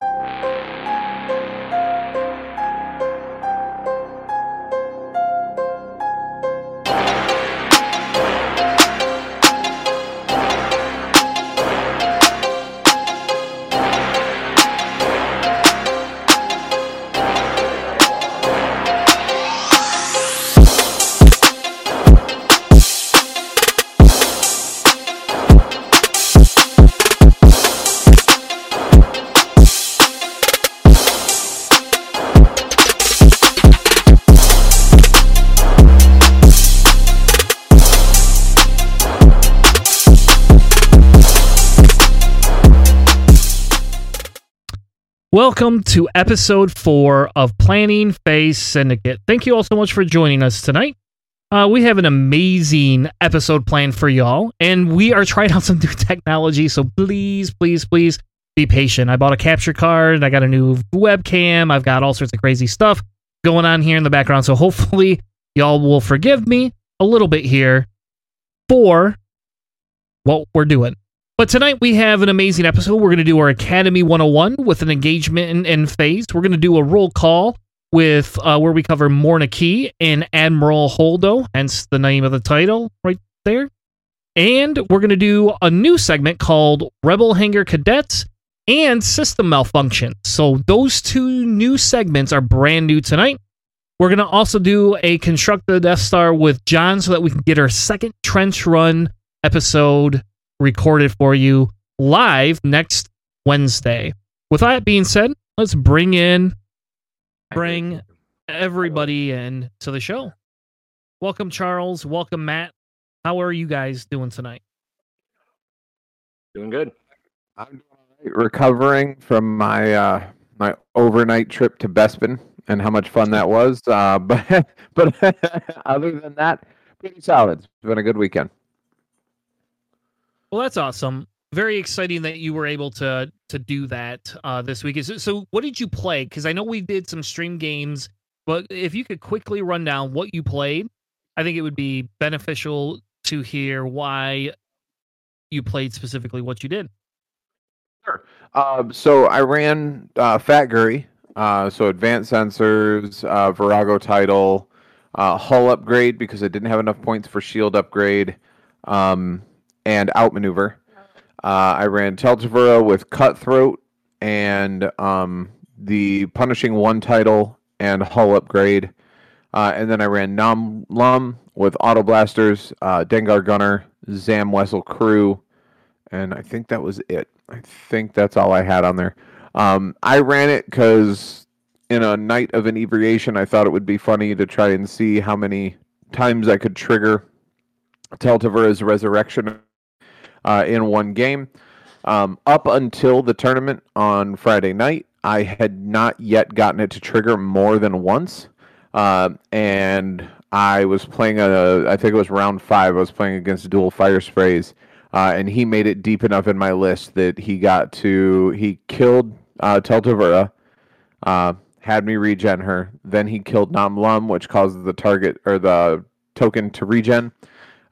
you. Welcome to episode four of Planning Phase Syndicate. Thank you all so much for joining us tonight. Uh, we have an amazing episode planned for y'all, and we are trying out some new technology. So please, please, please be patient. I bought a capture card, I got a new webcam, I've got all sorts of crazy stuff going on here in the background. So hopefully, y'all will forgive me a little bit here for what we're doing. But tonight we have an amazing episode. We're going to do our Academy 101 with an engagement and, and phase. We're going to do a roll call with uh, where we cover Morna Kee and Admiral Holdo, hence the name of the title right there. And we're going to do a new segment called Rebel Hangar Cadets and System Malfunction. So those two new segments are brand new tonight. We're going to also do a Construct the Death Star with John so that we can get our second trench run episode recorded for you live next Wednesday. With that being said, let's bring in bring everybody in to the show. Welcome Charles, welcome Matt. How are you guys doing tonight? Doing good. I'm recovering from my uh, my overnight trip to Bespin and how much fun that was. Uh, but but other than that, pretty solid. It's been a good weekend. Well, that's awesome. Very exciting that you were able to to do that uh, this week. So, what did you play? Because I know we did some stream games, but if you could quickly run down what you played, I think it would be beneficial to hear why you played specifically what you did. Sure. Uh, so I ran uh, Fat Guri, uh, so advanced sensors, uh, Virago title, uh, hull upgrade because I didn't have enough points for shield upgrade. Um, and outmaneuver. Uh, I ran Tel Trevura with Cutthroat and um, the Punishing One title and Hull upgrade. Uh, and then I ran Nom Lumb with Auto Blasters, uh, Dengar Gunner, Zam Wesell Crew, and I think that was it. I think that's all I had on there. Um, I ran it because in a night of inebriation, I thought it would be funny to try and see how many times I could trigger Tel Trevura's Resurrection uh, in one game. Um, up until the tournament on Friday night, I had not yet gotten it to trigger more than once. Uh, and I was playing a, I think it was round five, I was playing against dual fire sprays. Uh, and he made it deep enough in my list that he got to, he killed uh, Tel Trevura, uh, had me regen her. Then he killed Nom Lumb, which causes the target or the token to regen.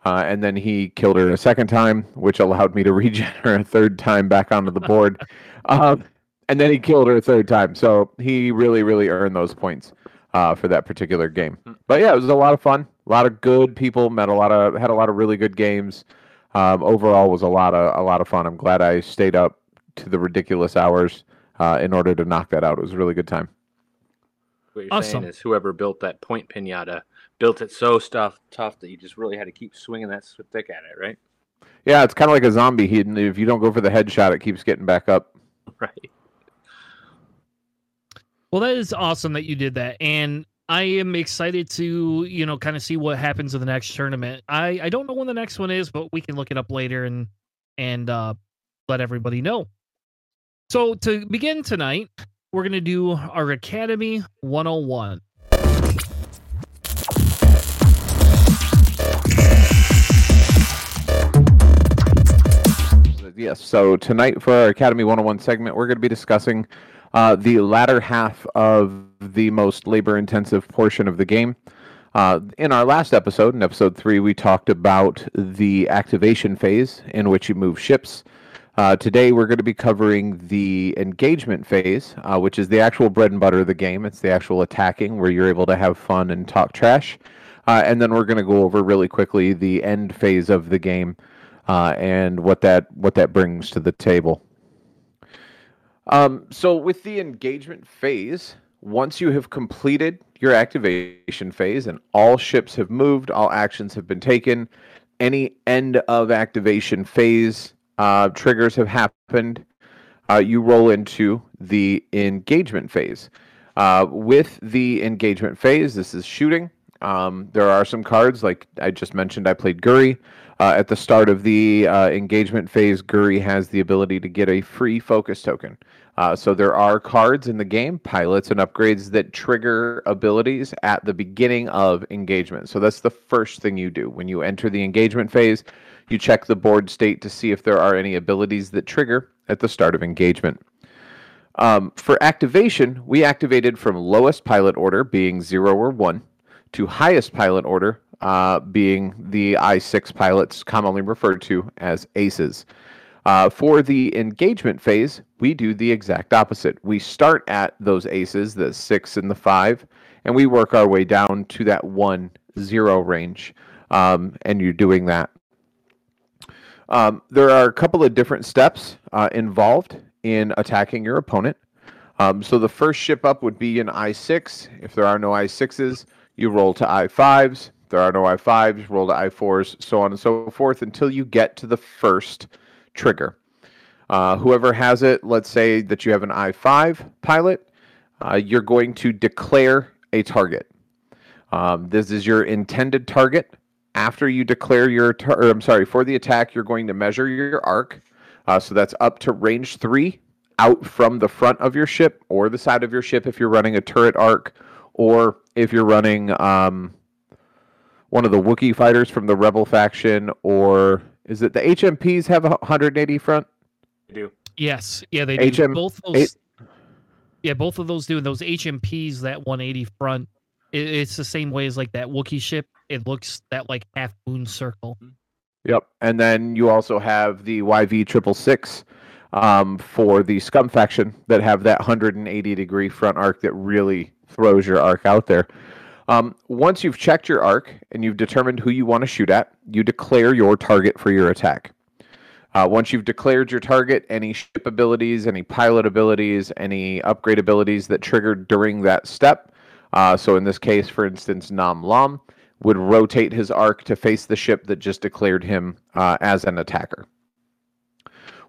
Uh, and then he killed her a second time, which allowed me to regen her a third time back onto the board. Um, and then he killed her a third time. So he really, really earned those points uh, for that particular game. Hmm. But yeah, it was a lot of fun. A lot of good people. Met a lot of had a lot of really good games. Um, overall, was a lot of a lot of fun. I'm glad I stayed up to the ridiculous hours uh, in order to knock that out. It was a really good time. What you're awesome. saying is whoever built that point pinata built it so stuff tough that you just really had to keep swinging that stick at it, right? Yeah, it's kind of like a zombie. He, if you don't go for the headshot, it keeps getting back up. Right. Well, that is awesome that you did that, and I am excited to you know kind of see what happens in the next tournament. I I don't know when the next one is, but we can look it up later and and uh, let everybody know. So to begin tonight, we're gonna do our Academy 101. Yes. So tonight for our Academy 101 segment, we're going to be discussing uh, the latter half of the most labor intensive portion of the game. Uh, in our last episode, in episode three, we talked about the activation phase in which you move ships. Uh, today, we're going to be covering the engagement phase, uh, which is the actual bread and butter of the game. It's the actual attacking where you're able to have fun and talk trash. Uh, and then we're going to go over really quickly the end phase of the game uh, and what that what that brings to the table. Um, so, with the engagement phase, once you have completed your activation phase and all ships have moved, all actions have been taken, any end of activation phase uh, triggers have happened, uh, you roll into the engagement phase. Uh, with the engagement phase, this is shooting. Um, there are some cards, like I just mentioned, I played Guri. Uh, at the start of the uh, engagement phase, Guri has the ability to get a free focus token. Uh, so there are cards in the game, pilots and upgrades that trigger abilities at the beginning of engagement. So that's the first thing you do when you enter the engagement phase. You check the board state to see if there are any abilities that trigger at the start of engagement. Um, for activation, we activated from lowest pilot order, being zero or one, to highest pilot order, uh, being the I6 pilots, commonly referred to as aces. Uh, for the engagement phase, we do the exact opposite. We start at those aces, the six and the five, and we work our way down to that one zero range. Um, and you're doing that um, there are a couple of different steps uh, involved in attacking your opponent. Um, so the first ship up would be an I6. If there are no I6s, you roll to I5s. There are no I5s, roll to I4s, so on and so forth until you get to the first trigger. Uh, whoever has it, let's say that you have an I5 pilot, uh, you're going to declare a target. Um, this is your intended target after you declare your, tar- or, I'm sorry, for the attack, you're going to measure your arc. Uh, so that's up to range three out from the front of your ship or the side of your ship if you're running a turret arc, or if you're running um, one of the Wookiee fighters from the Rebel faction, or is it the HMPs have a 180 front? They do. Yes. Yeah, they do. HM, both those. H- yeah, both of those do. And those HMPs, that 180 front, it, it's the same way as like that Wookiee ship it looks that like half moon circle. Yep, and then you also have the YV triple six um, for the Scum faction that have that 180 degree front arc that really throws your arc out there. Um, once you've checked your arc and you've determined who you want to shoot at, you declare your target for your attack. Uh, once you've declared your target, any ship abilities, any pilot abilities, any upgrade abilities that triggered during that step. Uh, so in this case, for instance, Nom Lumb, would rotate his arc to face the ship that just declared him uh, as an attacker.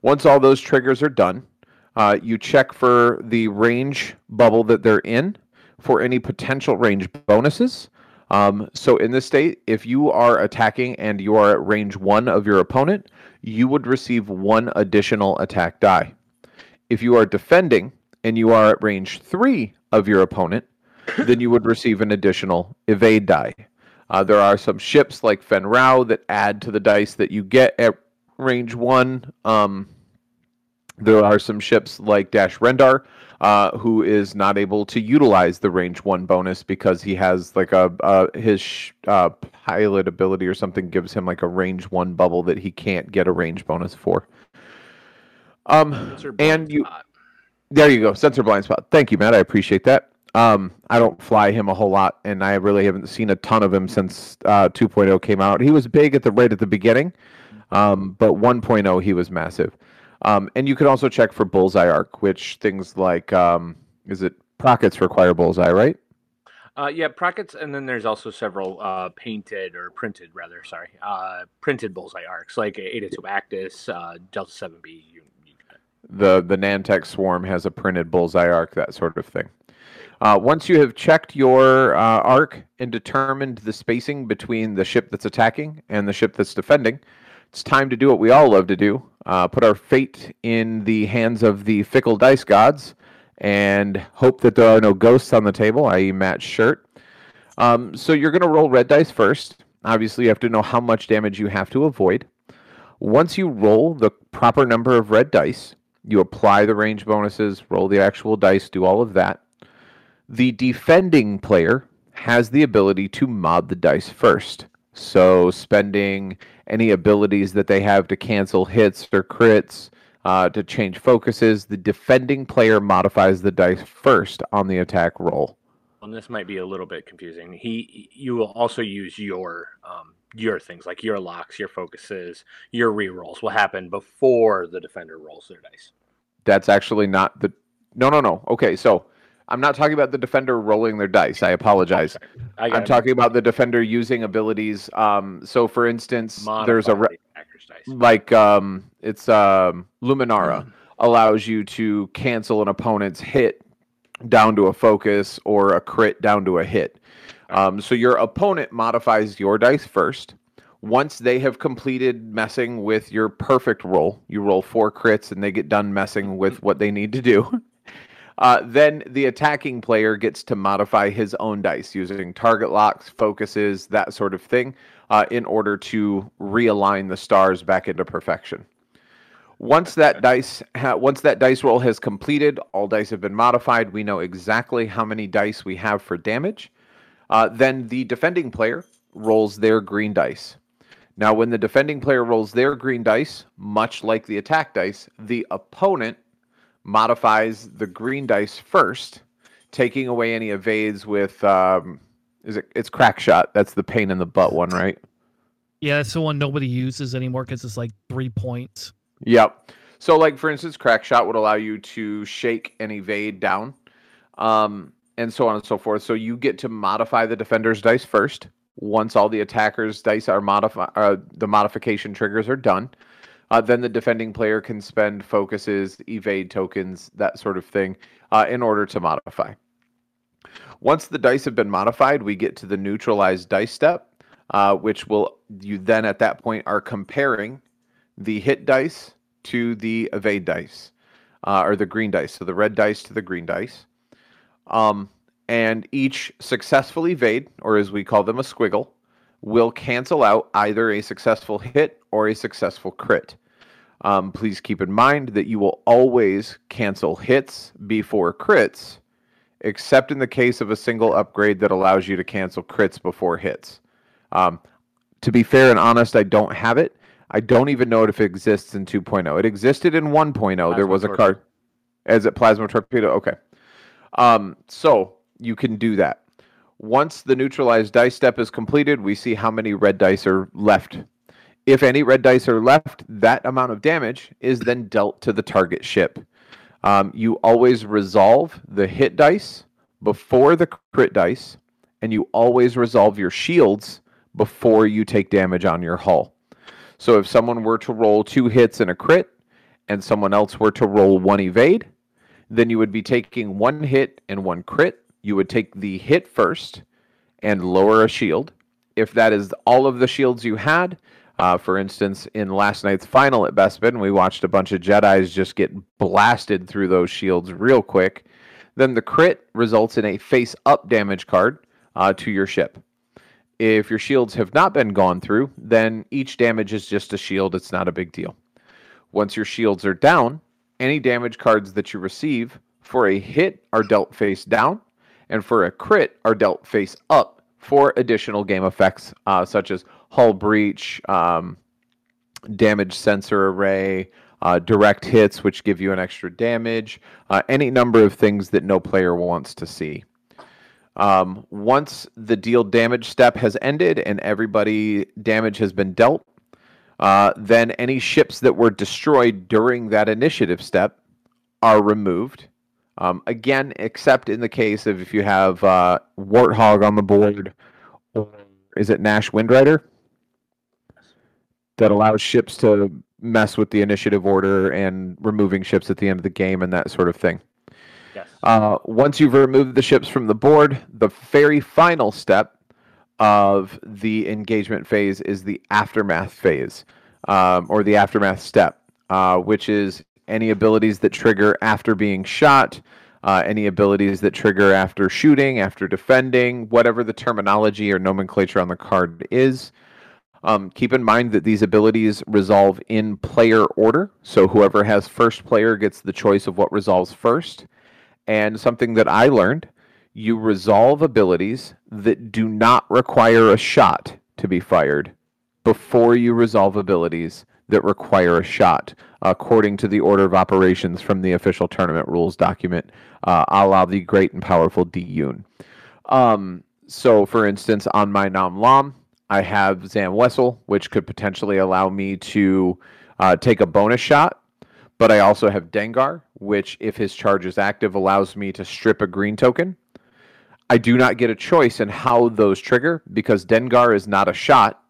Once all those triggers are done, uh, you check for the range bubble that they're in for any potential range bonuses. Um, so in this state, if you are attacking and you are at range one of your opponent, you would receive one additional attack die. If you are defending and you are at range three of your opponent, then you would receive an additional evade die. Uh, there are some ships like Fenn Rau that add to the dice that you get at range one. Um, there are some ships like Dash Rendar, uh, who is not able to utilize the range one bonus because he has like a uh, his uh, pilot ability or something gives him like a range one bubble that he can't get a range bonus for. Um, and you, spot. there you go, sensor blind spot. Thank you, Matt. I appreciate that. Um, I don't fly him a whole lot, and I really haven't seen a ton of him since uh, 2.0 came out. He was big at the right at the beginning, um, but 1.0 he was massive. Um, and you can also check for bullseye arc, which things like um, is it prockets require bullseye, right? Uh, yeah, prockets, and then there's also several uh, painted or printed, rather, sorry, uh, printed bullseye arcs like 2 Actis, uh, Delta 7B. You, you the the Nantex Swarm has a printed bullseye arc, that sort of thing. Uh, once you have checked your uh, arc and determined the spacing between the ship that's attacking and the ship that's defending, it's time to do what we all love to do uh, put our fate in the hands of the fickle dice gods and hope that there are no ghosts on the table, i.e., Matt's shirt. Um, so you're going to roll red dice first. Obviously, you have to know how much damage you have to avoid. Once you roll the proper number of red dice, you apply the range bonuses, roll the actual dice, do all of that the defending player has the ability to mod the dice first. So, spending any abilities that they have to cancel hits or crits, uh, to change focuses. The defending player modifies the dice first on the attack roll. And this might be a little bit confusing. He, you will also use your um, your things like your locks, your focuses, your rerolls will happen before the defender rolls their dice. That's actually not the. No, no, no. Okay, so I'm not talking about the defender rolling their dice. I apologize. I I'm talking about the defender using abilities. Um, so for instance, there's a re- like um, it's um, Luminara mm-hmm. allows you to cancel an opponent's hit down to a focus or a crit down to a hit. Um, so your opponent modifies your dice first. Once they have completed messing with your perfect roll, you roll four crits and they get done messing with what they need to do. Uh, then the attacking player gets to modify his own dice using target locks, focuses, that sort of thing, uh, in order to realign the stars back into perfection. Once that dice ha- once that dice roll has completed, all dice have been modified. We know exactly how many dice we have for damage. Uh, then the defending player rolls their green dice. Now, when the defending player rolls their green dice, much like the attack dice, the opponent modifies the green dice first, taking away any evades with um, is it it's crack shot. That's the pain in the butt one, right? Yeah, that's the one nobody uses anymore because it's like three points. Yep. So, like for instance, crack shot would allow you to shake and evade down, um, and so on and so forth. So you get to modify the defender's dice first. Once all the attacker's dice are modified, uh, the modification triggers are done. Uh, then the defending player can spend focuses, evade tokens, that sort of thing, uh, in order to modify. Once the dice have been modified, we get to the neutralized dice step, uh, which will you then at that point are comparing the hit dice to the evade dice, uh, or the green dice. So the red dice to the green dice. Um, and each successful evade, or as we call them, a squiggle, will cancel out either a successful hit or a successful crit. Um, please keep in mind that you will always cancel hits before crits, except in the case of a single upgrade that allows you to cancel crits before hits. Um, to be fair and honest, I don't have it. I don't even know if it exists in 2.0. It existed in 1.0. Plasma there was a card. As a plasma torpedo. Okay. Um, so you can do that. Once the neutralized dice step is completed, we see how many red dice are left. If any red dice are left, that amount of damage is then dealt to the target ship. Um, you always resolve the hit dice before the crit dice, and you always resolve your shields before you take damage on your hull. So if someone were to roll two hits and a crit, and someone else were to roll one evade, then you would be taking one hit and one crit. You would take the hit first and lower a shield. If that is all of the shields you had, uh, for instance, in last night's final at Bespin, we watched a bunch of Jedi's just get blasted through those shields real quick. Then the crit results in a face up damage card uh, to your ship. If your shields have not been gone through, then each damage is just a shield. It's not a big deal. Once your shields are down, any damage cards that you receive for a hit are dealt face down, and for a crit are dealt face up for additional game effects, uh, such as hull breach, um, damage sensor array, uh, direct hits, which give you an extra damage, uh, any number of things that no player wants to see. Um, once the deal damage step has ended and everybody damage has been dealt, uh, then any ships that were destroyed during that initiative step are removed. Um, again, except in the case of if you have uh, Warthog on the board, or is it Nash Windrider? That allows ships to mess with the initiative order and removing ships at the end of the game and that sort of thing. Yes. Uh, once you've removed the ships from the board, the very final step of the engagement phase is the aftermath phase, um, or the aftermath step, uh, which is any abilities that trigger after being shot, uh, any abilities that trigger after shooting, after defending, whatever the terminology or nomenclature on the card is. Um, keep in mind that these abilities resolve in player order, so whoever has first player gets the choice of what resolves first. And something that I learned you resolve abilities that do not require a shot to be fired before you resolve abilities that require a shot, according to the order of operations from the official tournament rules document, uh, a la the great and powerful Dee Yun. Um, so, for instance, on my Nom Lumb, I have Zam Wesell, which could potentially allow me to uh, take a bonus shot. But I also have Dengar, which, if his charge is active, allows me to strip a green token. I do not get a choice in how those trigger because Dengar is not a shot,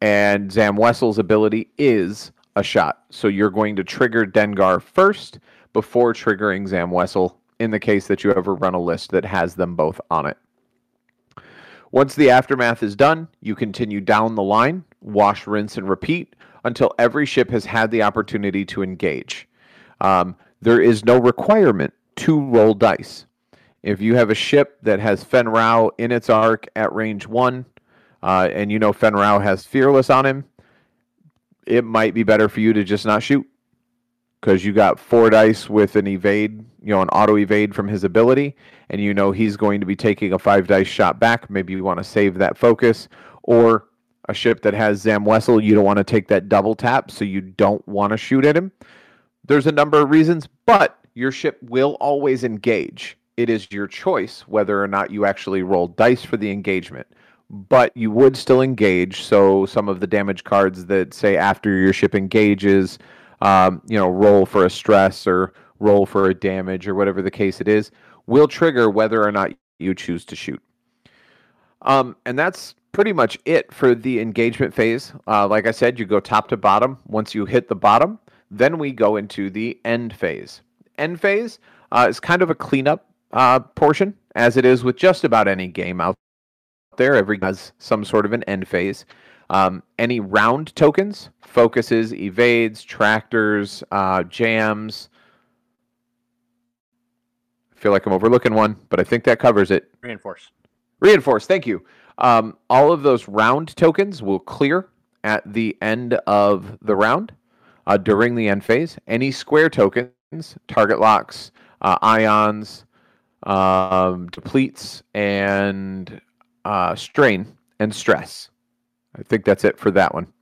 and Zam Wesell's ability is a shot. So you're going to trigger Dengar first before triggering Zam Wesell in the case that you ever run a list that has them both on it. Once the aftermath is done, you continue down the line, wash, rinse, and repeat until every ship has had the opportunity to engage. Um, there is no requirement to roll dice. If you have a ship that has Fenn Rau in its arc at range one, uh, and you know Fenn Rau has Fearless on him, it might be better for you to just not shoot because you got four dice with an evade, you know, an auto evade from his ability, and you know he's going to be taking a five dice shot back. Maybe you want to save that focus, or a ship that has Zam Wesell, you don't want to take that double tap, so you don't want to shoot at him. There's a number of reasons, but your ship will always engage. It is your choice whether or not you actually roll dice for the engagement but you would still engage. So some of the damage cards that say after your ship engages, um, you know, roll for a stress or roll for a damage or whatever the case it is, will trigger whether or not you choose to shoot. Um, and that's pretty much it for the engagement phase. Uh, like I said, you go top to bottom. Once you hit the bottom, then we go into the end phase. End phase uh, is kind of a cleanup uh, portion, as it is with just about any game out there. Every has some sort of an end phase. Um, any round tokens, focuses, evades, tractors, uh, jams. I feel like I'm overlooking one, but I think that covers it. Reinforce. Reinforce, thank you. Um, all of those round tokens will clear at the end of the round uh, during the end phase. Any square tokens, target locks, uh, ions, um, depletes, and uh, strain and stress. I think that's it for that one.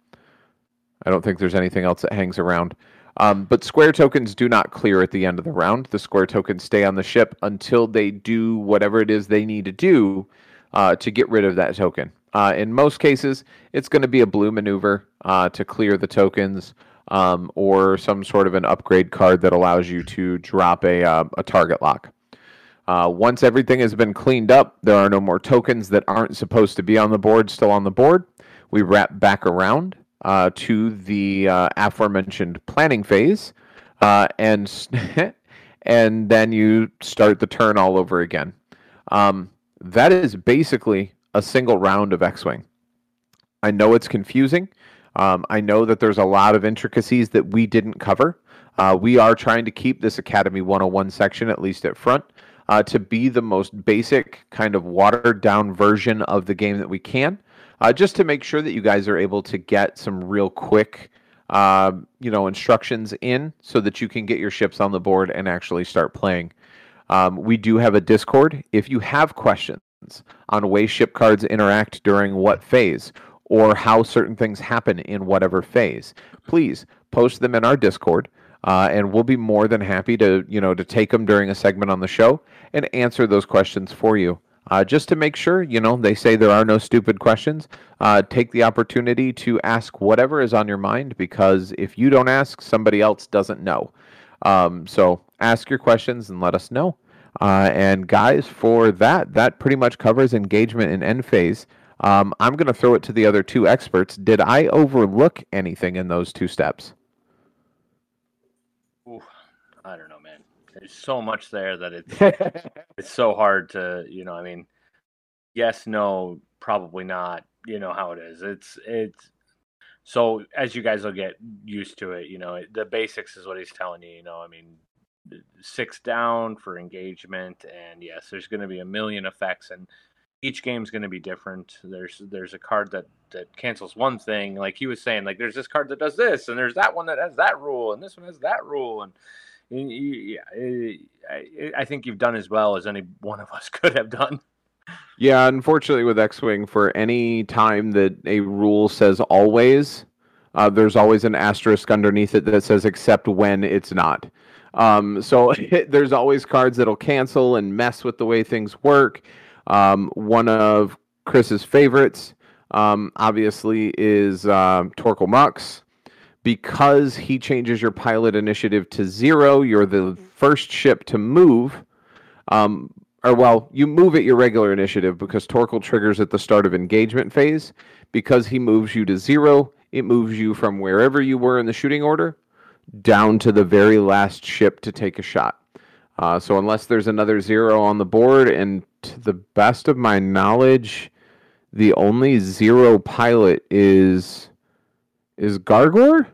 I don't think there's anything else that hangs around. Um, but square tokens do not clear at the end of the round. The square tokens stay on the ship until they do whatever it is they need to do uh, to get rid of that token. Uh, in most cases, it's going to be a blue maneuver uh, to clear the tokens um, or some sort of an upgrade card that allows you to drop a, uh, a target lock. Uh, once everything has been cleaned up, there are no more tokens that aren't supposed to be on the board still on the board. We wrap back around uh, to the uh, aforementioned planning phase, uh, and and then you start the turn all over again. Um, that is basically a single round of X-wing. I know it's confusing. Um, I know that there's a lot of intricacies that we didn't cover. Uh, we are trying to keep this Academy 101 section at least at front uh, to be the most basic, kind of watered down version of the game that we can, uh, just to make sure that you guys are able to get some real quick, uh, you know, instructions in so that you can get your ships on the board and actually start playing. Um, we do have a Discord. If you have questions on way ship cards interact during what phase, or how certain things happen in whatever phase, please post them in our Discord. Uh, and we'll be more than happy to you know to take them during a segment on the show and answer those questions for you. Uh, just to make sure, you know, they say there are no stupid questions. Uh, take the opportunity to ask whatever is on your mind because if you don't ask, somebody else doesn't know. Um, so ask your questions and let us know. Uh, and guys, for that, that pretty much covers engagement in end phase. Um, I'm going to throw it to the other two experts. Did I overlook anything in those two steps? Ooh, I don't know, man. There's so much there that it's it's so hard to, you know, I mean, yes, no, probably not. You know how it is. It's it's so as you guys will get used to it, you know, the basics is what he's telling you. You know, I mean, six down for engagement, and yes, there's going to be a million effects, and each game's going to be different. There's there's a card that that cancels one thing, like he was saying, like there's this card that does this, and there's that one that has that rule, and this one has that rule, and yeah, I think you've done as well as any one of us could have done. Yeah, unfortunately, with X Wing, for any time that a rule says always, uh, there's always an asterisk underneath it that says except when it's not. Um, so there's always cards that'll cancel and mess with the way things work. Um, one of Chris's favorites, um, obviously, is um, Torkil Mux. Because he changes your pilot initiative to zero, you're the first ship to move. Um, or, well, you move at your regular initiative because Torkil triggers at the start of engagement phase. Because he moves you to zero, it moves you from wherever you were in the shooting order down to the very last ship to take a shot. Uh, so unless there's another zero on the board, and to the best of my knowledge, the only zero pilot is is Gargor.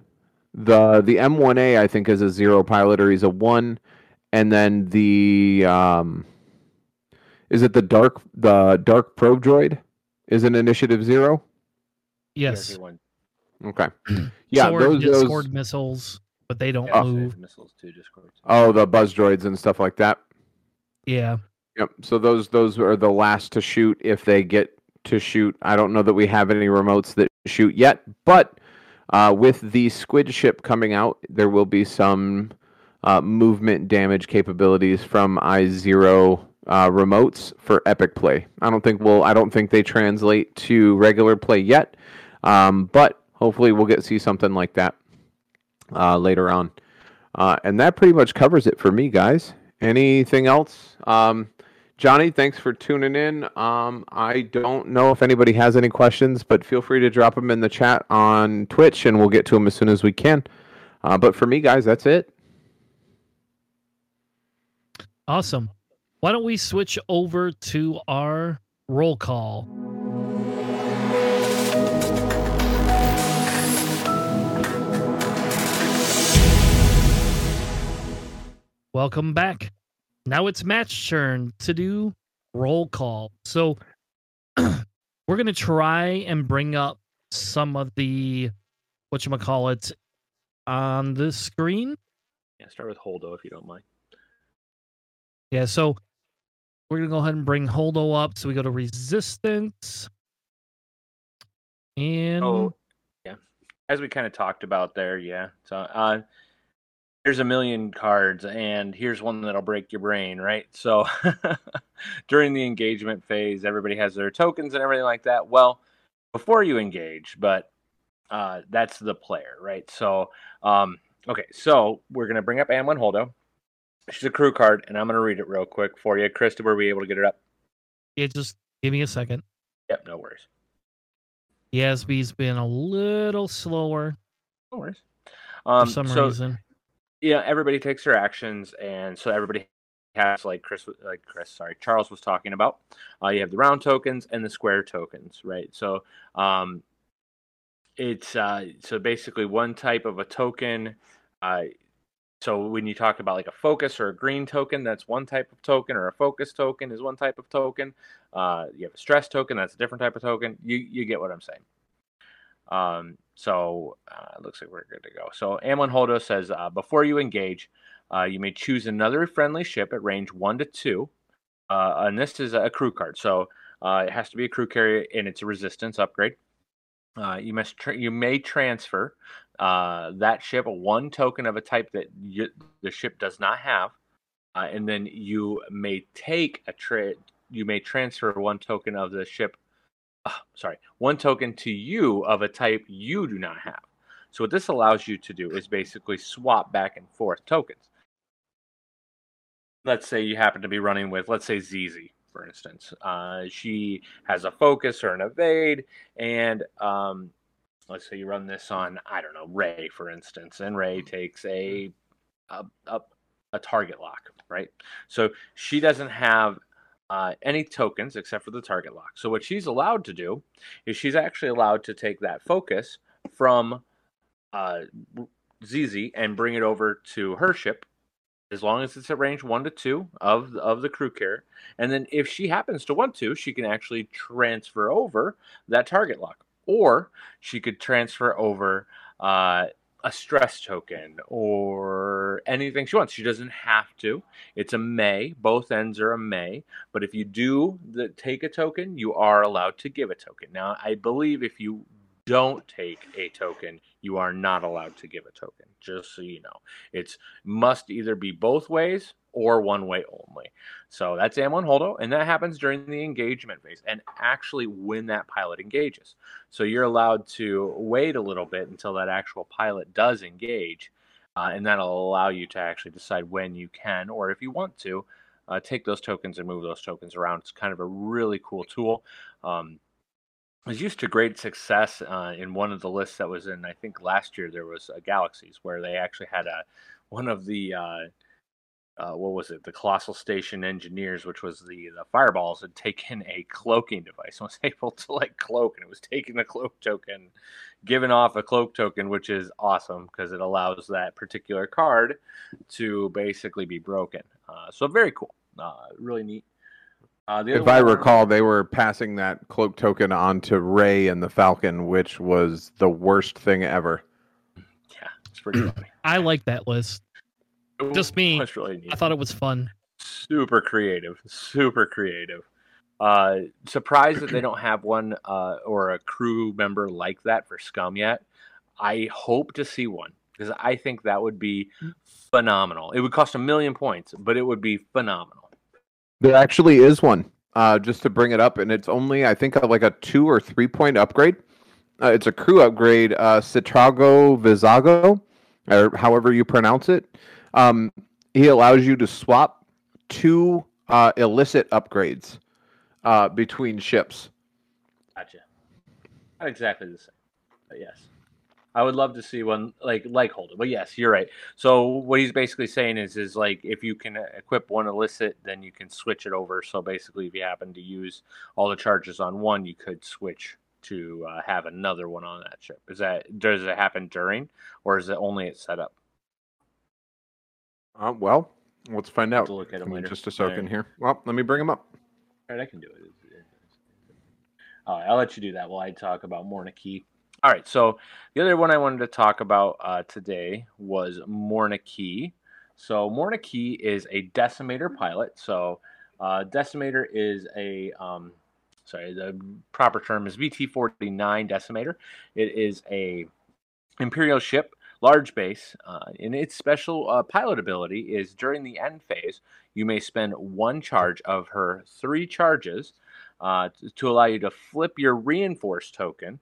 The the M1A I think is a zero pilot or he's a one, and then the um, is it the dark the dark probe droid is an initiative zero. Yes. Okay. Yeah, Sword, those Discord those. missiles, but they don't Yeah, move. missiles too, Discord. Oh, the buzz droids and stuff like that. Yeah. Yep. So those those are the last to shoot if they get to shoot. I don't know that we have any remotes that shoot yet, but uh, with the squid ship coming out, there will be some uh, movement damage capabilities from I zero uh, remotes for epic play. I don't think we'll. I don't think they translate to regular play yet, um, but hopefully we'll get see something like that uh, later on. Uh, and that pretty much covers it for me, guys. Anything else? Um, Johnny, thanks for tuning in. Um, I don't know if anybody has any questions, but feel free to drop them in the chat on Twitch, and we'll get to them as soon as we can. Uh, but for me, guys, that's it. Awesome. Why don't we switch over to our roll call? Welcome back. Now it's match turn to do roll call. So we're going to try and bring up some of the what you call it on the screen. Yeah, start with Holdo if you don't mind. Yeah, so we're gonna go ahead and bring Holdo up. So we go to resistance. And Oh, yeah. As we kind of talked about there, yeah. So, uh, there's a million cards, and here's one that'll break your brain, right? So, during the engagement phase, everybody has their tokens and everything like that. Well, before you engage, but uh, that's the player, right? So, um, okay, so we're gonna bring up Amilyn Holdo. She's a crew card, and I'm gonna read it real quick for you. Krista, were we able to get it up? yeah, just give me a second. Yep, no worries. Yasby's been a little slower No worries. for Um, some so, reason. Yeah, everybody takes their actions, and so everybody has like Chris, like Chris, sorry, Charles was talking about. Uh, you have the round tokens and the square tokens, right? So, um, it's uh, so basically one type of a token. Uh, so when you talk about like a focus or a green token, that's one type of token, or a focus token is one type of token. Uh, you have a stress token, that's a different type of token. You you get what I'm saying. Um, so uh, it looks like we're good to go. So Amilyn Holdo says, uh, before you engage, uh, you may choose another friendly ship at range one to two, uh, and this is a crew card. So uh, it has to be a crew carrier, and it's a resistance upgrade. Uh, you must tra- you may transfer that ship one token of a type that you, the ship does not have, and then you may take a trade. You may transfer one token of the ship uh, sorry, one token to you of a type you do not have. So what this allows you to do is basically swap back and forth tokens. Let's say you happen to be running with, let's say ZZ, for instance. Uh, she has a focus or an evade, and um, let's say you run this on, I don't know, Rey, for instance, and Rey takes a a, a, a target lock, right? So she doesn't have uh, any tokens except for the target lock. So what she's allowed to do is she's actually allowed to take that focus from uh, ZZ and bring it over to her ship, as long as it's at range one to two of of the crew carrier. And then if she happens to want to, she can actually transfer over that target lock, or she could transfer over. Uh, a stress token or anything she wants. She doesn't have to. It's a may. Both ends are a may. But if you do the, take a token, you are allowed to give a token. Now, I believe if you don't take a token, you are not allowed to give a token. Just so you know, it's must either be both ways or one way only. So that's Amilyn Holdo, and that happens during the engagement phase and actually when that pilot engages. So you're allowed to wait a little bit until that actual pilot does engage, uh, and that'll allow you to actually decide when you can or if you want to uh, take those tokens and move those tokens around. It's kind of a really cool tool. Um, was used to great success uh, in one of the lists that was in I think last year there was a Galaxies where they actually had a one of the uh, uh, what was it? The Colossus Station engineers, which was the the fireballs, had taken a cloaking device and was able to like cloak, and it was taking the cloak token, giving off a cloak token, which is awesome because it allows that particular card to basically be broken. Uh, so very cool, uh, really neat. Uh, if I recall, they were passing that cloak token on to Rey and the Falcon, which was the worst thing ever. Yeah, it's pretty funny. I like that list. Just me. Really I thought it was fun. Super creative. Super creative. Uh, surprised that they don't have one uh, or a crew member like that for Scum yet. I hope to see one because I think that would be phenomenal. It would cost a million points, but it would be phenomenal. There actually is one. Uh, just to bring it up, and it's only I think like a two or three point upgrade. Uh, it's a crew upgrade, uh, Cikatro Vizago, or however you pronounce it. Um, he allows you to swap two uh, illicit upgrades uh, between ships. Gotcha. Not exactly the same, but yes. I would love to see one like like Holdo, but yes, you're right. So what he's basically saying is is like if you can equip one illicit, then you can switch it over. So basically, if you happen to use all the charges on one, you could switch to uh, have another one on that ship. Is that does it happen during, or is it only at setup? Uh, well, let's find out. look at him later. Just a second here. Well, let me bring him up. All right, I can do it. All right, I'll let you do that while I talk about Morna Kee. All right, so the other one I wanted to talk about uh, today was Morna Kee. So Morna Kee is a decimator pilot. So uh, decimator is a um, sorry, the proper term is VT49 decimator. It is a Imperial ship large base. Uh, and its special uh, pilot ability is during the end phase, you may spend one charge of her three charges uh, to, to allow you to flip your reinforced token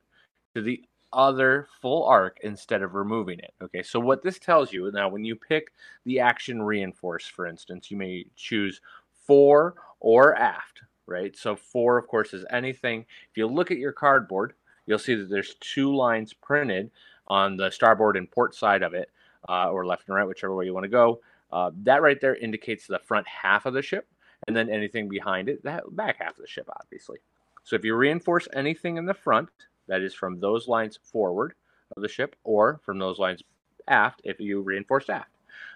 to the other full arc instead of removing it. Okay, so what this tells you now, when you pick the action reinforce, for instance, you may choose fore or aft, right? So fore, of course, is anything. If you look at your cardboard, you'll see that there's two lines printed on the starboard and port side of it, uh, or left and right, whichever way you want to go. Uh, that right there indicates the front half of the ship, and then anything behind it, that back half of the ship, obviously. So if you reinforce anything in the front, that is from those lines forward of the ship, or from those lines aft, if you reinforce aft.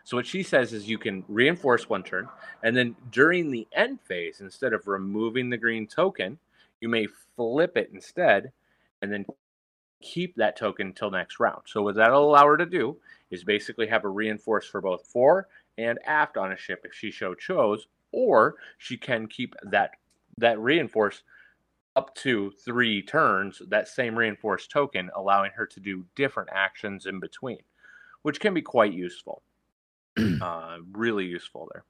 So what she says is you can reinforce one turn, and then during the end phase, instead of removing the green token, you may flip it instead, and then keep that token until next round. So what that'll allow her to do is basically have a reinforce for both fore and aft on a ship if she so chose, or she can keep that that reinforce up to three turns, that same reinforced token, allowing her to do different actions in between, which can be quite useful. uh, really useful there.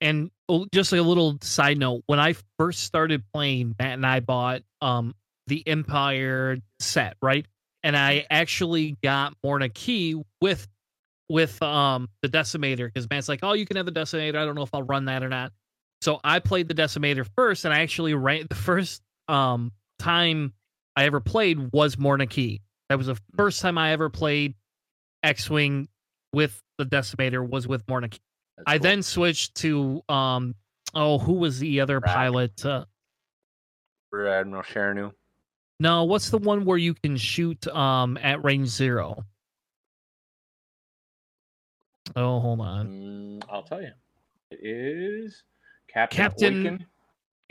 And just a little side note: when I first started playing, Matt and I bought um, the Empire set, right? And I actually got Morna Kee with with um the Decimator because Matt's like, oh, you can have the Decimator. I don't know if I'll run that or not. So I played the Decimator first, and I actually ran the first um time I ever played was Morna Kee. That was the first time I ever played X Wing with the Decimator was with Morna Kee. That's I cool. then switched to um oh who was the other pilot? Uh, Rear Admiral Chiraneau. No, what's the one where you can shoot um at range zero? Oh, hold on. Mm, I'll tell you. It is Captain, Captain.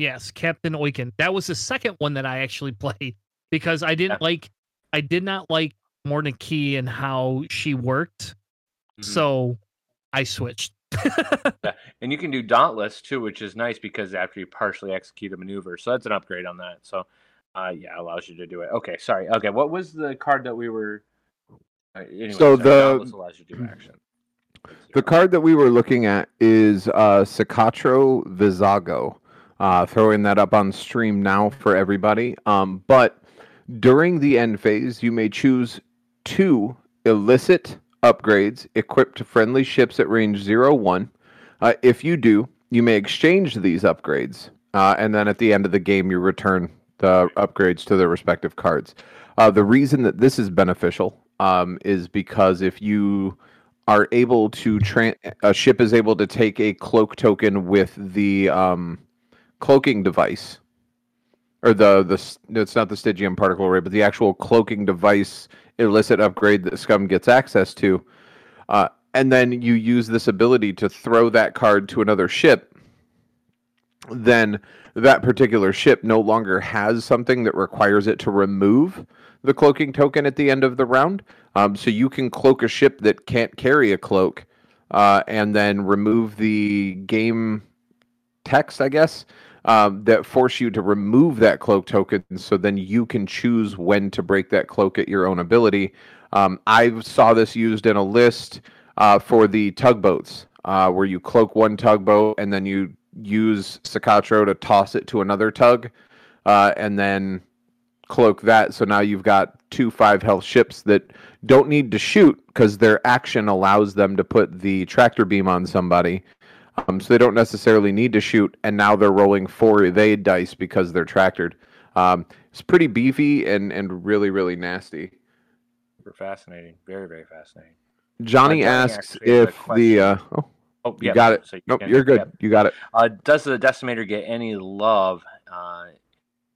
Yes, Captain Oicunn. That was the second one that I actually played because I didn't yeah. like I did not like Morna Kee and how she worked. Mm-hmm. So I switched. yeah. And you can do Dauntless too, which is nice because after you partially execute a maneuver. So that's an upgrade on that. So Uh, yeah, allows you to do it. Okay, sorry. Okay, what was the card that we were? Uh, anyway, So the- allows you to do action. The card that we were looking at is uh, Cikatro Vizago. Uh, throwing that up on stream now for everybody. Um, but during the end phase, you may choose two illicit upgrades equipped to friendly ships at range 0 1. Uh, if you do, you may exchange these upgrades. Uh, and then at the end of the game, you return the upgrades to their respective cards. Uh, the reason that this is beneficial um, is because if you are able to tran a ship is able to take a cloak token with the um, cloaking device or the the no, it's not the Stygian particle array, but the actual cloaking device illicit upgrade that Scum gets access to, uh, and then you use this ability to throw that card to another ship. Then that particular ship no longer has something that requires it to remove the cloaking token at the end of the round. Um, so you can cloak a ship that can't carry a cloak, uh, and then remove the game text, I guess, um, that force you to remove that cloak token. So then you can choose when to break that cloak at your own ability. Um, I saw this used in a list uh, for the tugboats, uh, where you cloak one tugboat and then you use Cikatro to toss it to another tug, uh, and then cloak that. So now you've got two five health ships that don't need to shoot because their action allows them to put the tractor beam on somebody. Um, so they don't necessarily need to shoot, and now they're rolling four evade dice because they're tractored. Um, it's pretty beefy and and really really nasty. Super fascinating. Very very fascinating. Johnny Johnny asks actually had a if the uh, oh Oh, you got it. so you nope, you're good yeah. you got it. Uh, does the Decimator get any love uh,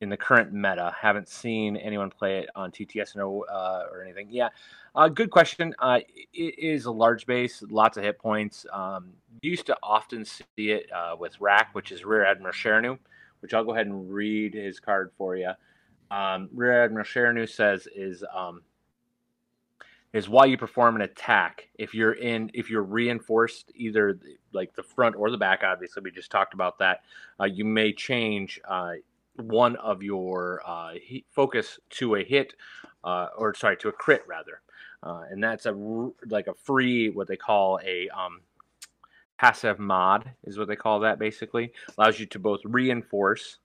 in the current meta? Haven't seen anyone play it on TTS or, uh, or anything. Yeah, uh, good question. Uh, it is a large base, lots of hit points. Um, used to often see it uh, with Rack, which is Rear Admiral Chiraneau, which I'll go ahead and read his card for you. Um, Rear Admiral Chiraneau says is um, is while you perform an attack, if you're in, if you're reinforced, either the- like the front or the back, obviously we just talked about that. Uh, you may change uh, one of your uh, focus to a hit, uh, or sorry, to a crit rather, uh, and that's a like a free what they call a um, passive mod is what they call that. Basically, allows you to both reinforce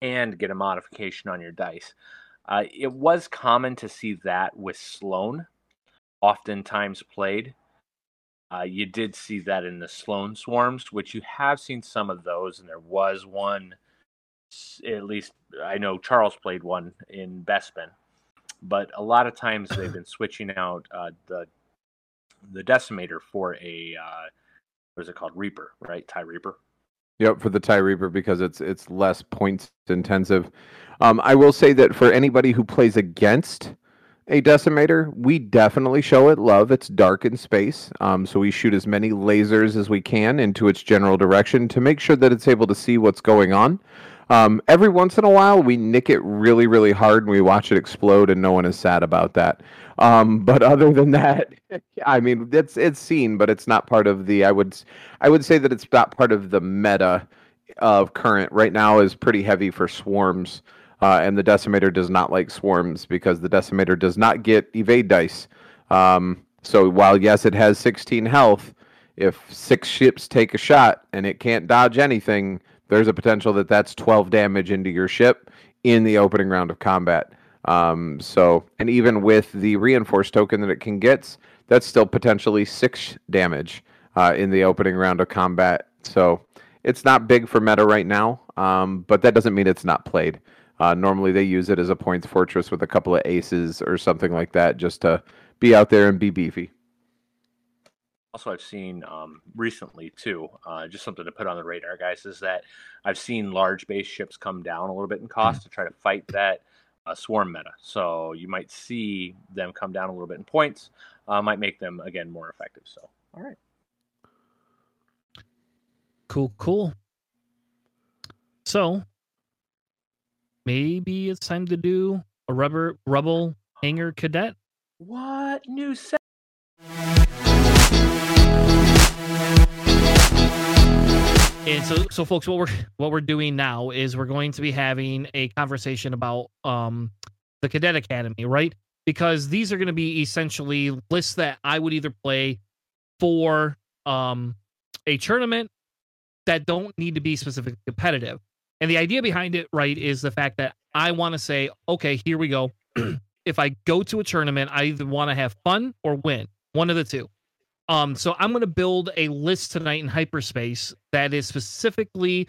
and get a modification on your dice. Uh, it was common to see that with Sloan oftentimes played. Uh, you did see that in the Sloan Swarms, which you have seen some of those, and there was one. At least I know Charles played one in Bespin, but a lot of times they've been switching out uh, the the Decimator for a uh, what is it called Reaper, right? Tie Reaper. Yep, for the tie reaper because it's it's less points intensive. Um, I will say that for anybody who plays against a decimator, we definitely show it love. It's dark in space, um, so we shoot as many lasers as we can into its general direction to make sure that it's able to see what's going on. Um, every once in a while, we nick it really, really hard, and we watch it explode, and no one is sad about that. Um, but other than that, I mean, it's it's seen, but it's not part of the. I would I would say that it's not part of the meta of current. Right now is pretty heavy for swarms, uh, and the decimator does not like swarms because the decimator does not get evade dice. Um, so while yes, it has 16 health, if six ships take a shot and it can't dodge anything, there's a potential that that's 12 damage into your ship in the opening round of combat. Um, so, and even with the reinforced token that it can get, that's still potentially six damage uh, in the opening round of combat. So, it's not big for meta right now, um, but that doesn't mean it's not played. Uh, normally, they use it as a points fortress with a couple of aces or something like that, just to be out there and be beefy. Also, I've seen um, recently too, uh, just something to put on the radar, guys, is that I've seen large base ships come down a little bit in cost to try to fight that uh, swarm meta. So you might see them come down a little bit in points, uh, might make them again more effective. So, all right. Cool, cool. So maybe it's time to do a rubber rubble hanger cadet. What new set? And so, so folks, what we're what we're doing now is we're going to be having a conversation about um the Cadet Academy, right? Because these are going to be essentially lists that I would either play for um a tournament that don't need to be specifically competitive. And the idea behind it, right, is the fact that I want to say, okay, here we go. if I go to a tournament, I either want to have fun or win, one of the two. Um, so I'm going to build a list tonight in hyperspace that is specifically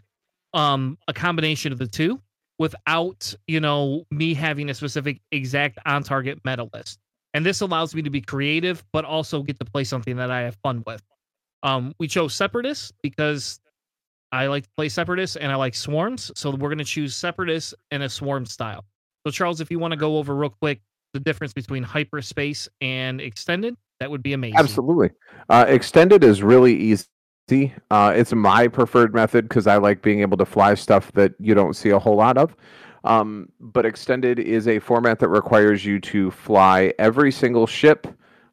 um a combination of the two without you know me having a specific exact on target meta list. And this allows me to be creative but also get to play something that i have fun with. Um we chose separatists because i like to play separatists and i like swarms so we're going to choose separatists and a swarm style. So charles if you want to go over real quick the difference between hyperspace and extended that would be amazing Absolutely. Uh, extended is really easy. Uh, it's my preferred method because I like being able to fly stuff that you don't see a whole lot of. Um, but extended is a format that requires you to fly every single ship,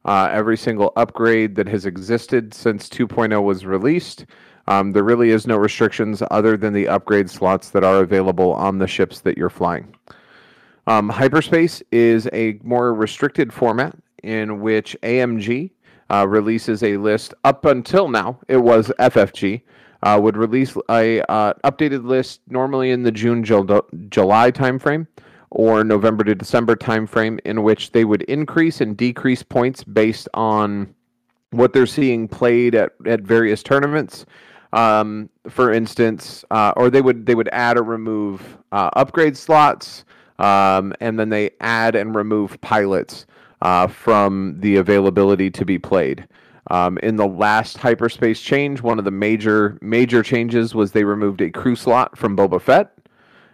uh, every single upgrade that has existed since 2.0 was released. Um, there really is no restrictions other than the upgrade slots that are available on the ships that you're flying. Um, hyperspace is a more restricted format in which AMG uh, releases a list. Up until now, it was FFG. Uh, would release a uh, updated list normally in the June Jul- July timeframe or November to December timeframe, in which they would increase and decrease points based on what they're seeing played at, at various tournaments. Um, for instance, uh, or they would they would add or remove uh, upgrade slots, um, and then they add and remove pilots uh, from the availability to be played. Um, in the last hyperspace change, one of the major major changes was they removed a crew slot from Boba Fett.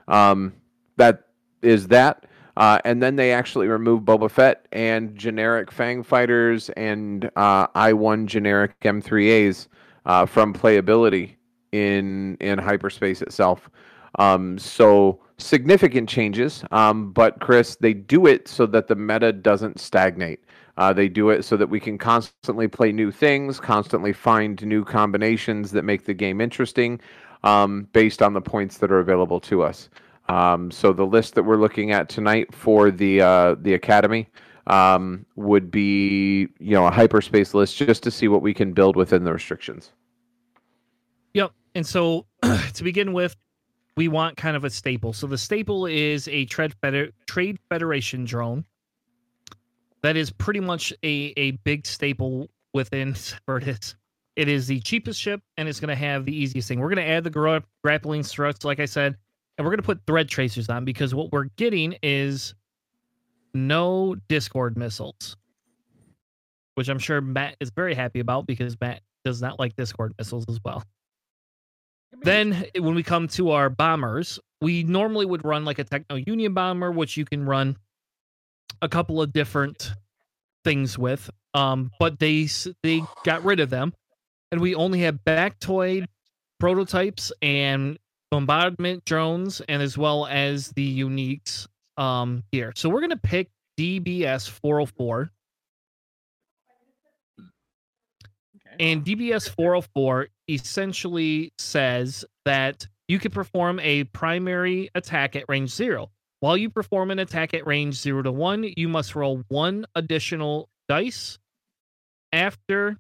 Um, that is that. Uh, and then they actually removed Boba Fett and generic Fang fighters and uh, I1 generic M3As uh, from playability in in hyperspace itself. Um, so significant changes, um, but Chris, they do it so that the meta doesn't stagnate. Uh, they do it so that we can constantly play new things, constantly find new combinations that make the game interesting um, based on the points that are available to us. Um, so the list that we're looking at tonight for the uh, the academy um, would be you know a hyperspace list just to see what we can build within the restrictions. Yep. And so to begin with, we want kind of a staple. So the staple is a trade, feder- trade federation drone. That is pretty much a, a big staple within Separatists. It is the cheapest ship and it's going to have the easiest thing. We're going to add the gra- grappling struts, like I said, and we're going to put thread tracers on because what we're getting is no Discord missiles, which I'm sure Matt is very happy about because Matt does not like Discord missiles as well. Then when we come to our bombers, we normally would run like a Techno Union bomber, which you can run a couple of different things with. Um, but they they got rid of them, and we only have Baktoid prototypes and bombardment drones, and as well as the uniques um here. So we're gonna pick DBS 404. And DBS 404 essentially says that you can perform a primary attack at range zero. While you perform an attack at range zero to one, you must roll one additional dice after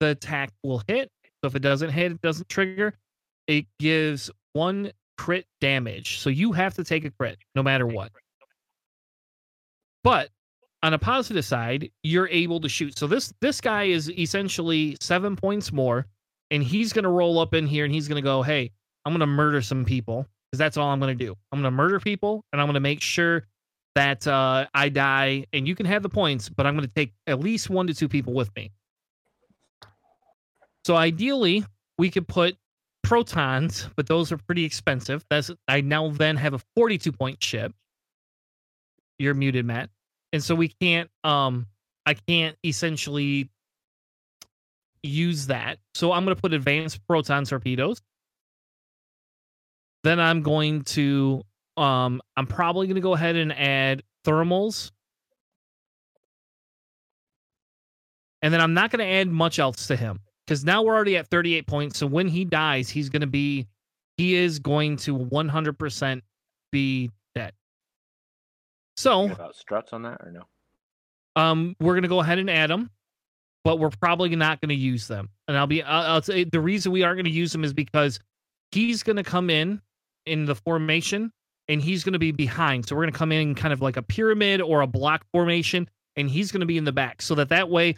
the attack will hit. So if it doesn't hit, it doesn't trigger. It gives one crit damage. So you have to take a crit no matter what. But on a positive side, you're able to shoot. So this this guy is essentially seven points more, and he's gonna roll up in here and he's gonna go, "Hey, I'm gonna murder some people because that's all I'm gonna do. I'm gonna murder people and I'm gonna make sure that uh, I die. And you can have the points, but I'm gonna take at least one to two people with me. So ideally, we could put protons, but those are pretty expensive. That's I now then have a 42 point ship. You're muted, Matt and so we can't um i can't essentially use that so i'm going to put advanced proton torpedoes then i'm going to um i'm probably going to go ahead and add thermals and then i'm not going to add much else to him because now we're already at 38 points. So when he dies, he's going to be, he is going to 100% be. So, about struts on that or no? um, we're going to go ahead and add them, but we're probably not going to use them. And I'll be, I'll, I'll say the reason we aren't going to use them is because he's going to come in in the formation and he's going to be behind. So we're going to come in kind of like a pyramid or a block formation, and he's going to be in the back so that that way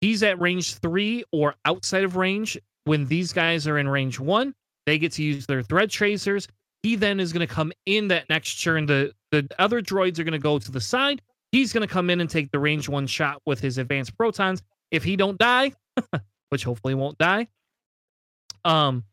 he's at range three or outside of range. When these guys are in range one, they get to use their thread tracers. He then is going to come in that next turn. The the other droids are going to go to the side. He's going to come in and take the range one shot with his advanced protons. If he don't die, which hopefully won't die, um,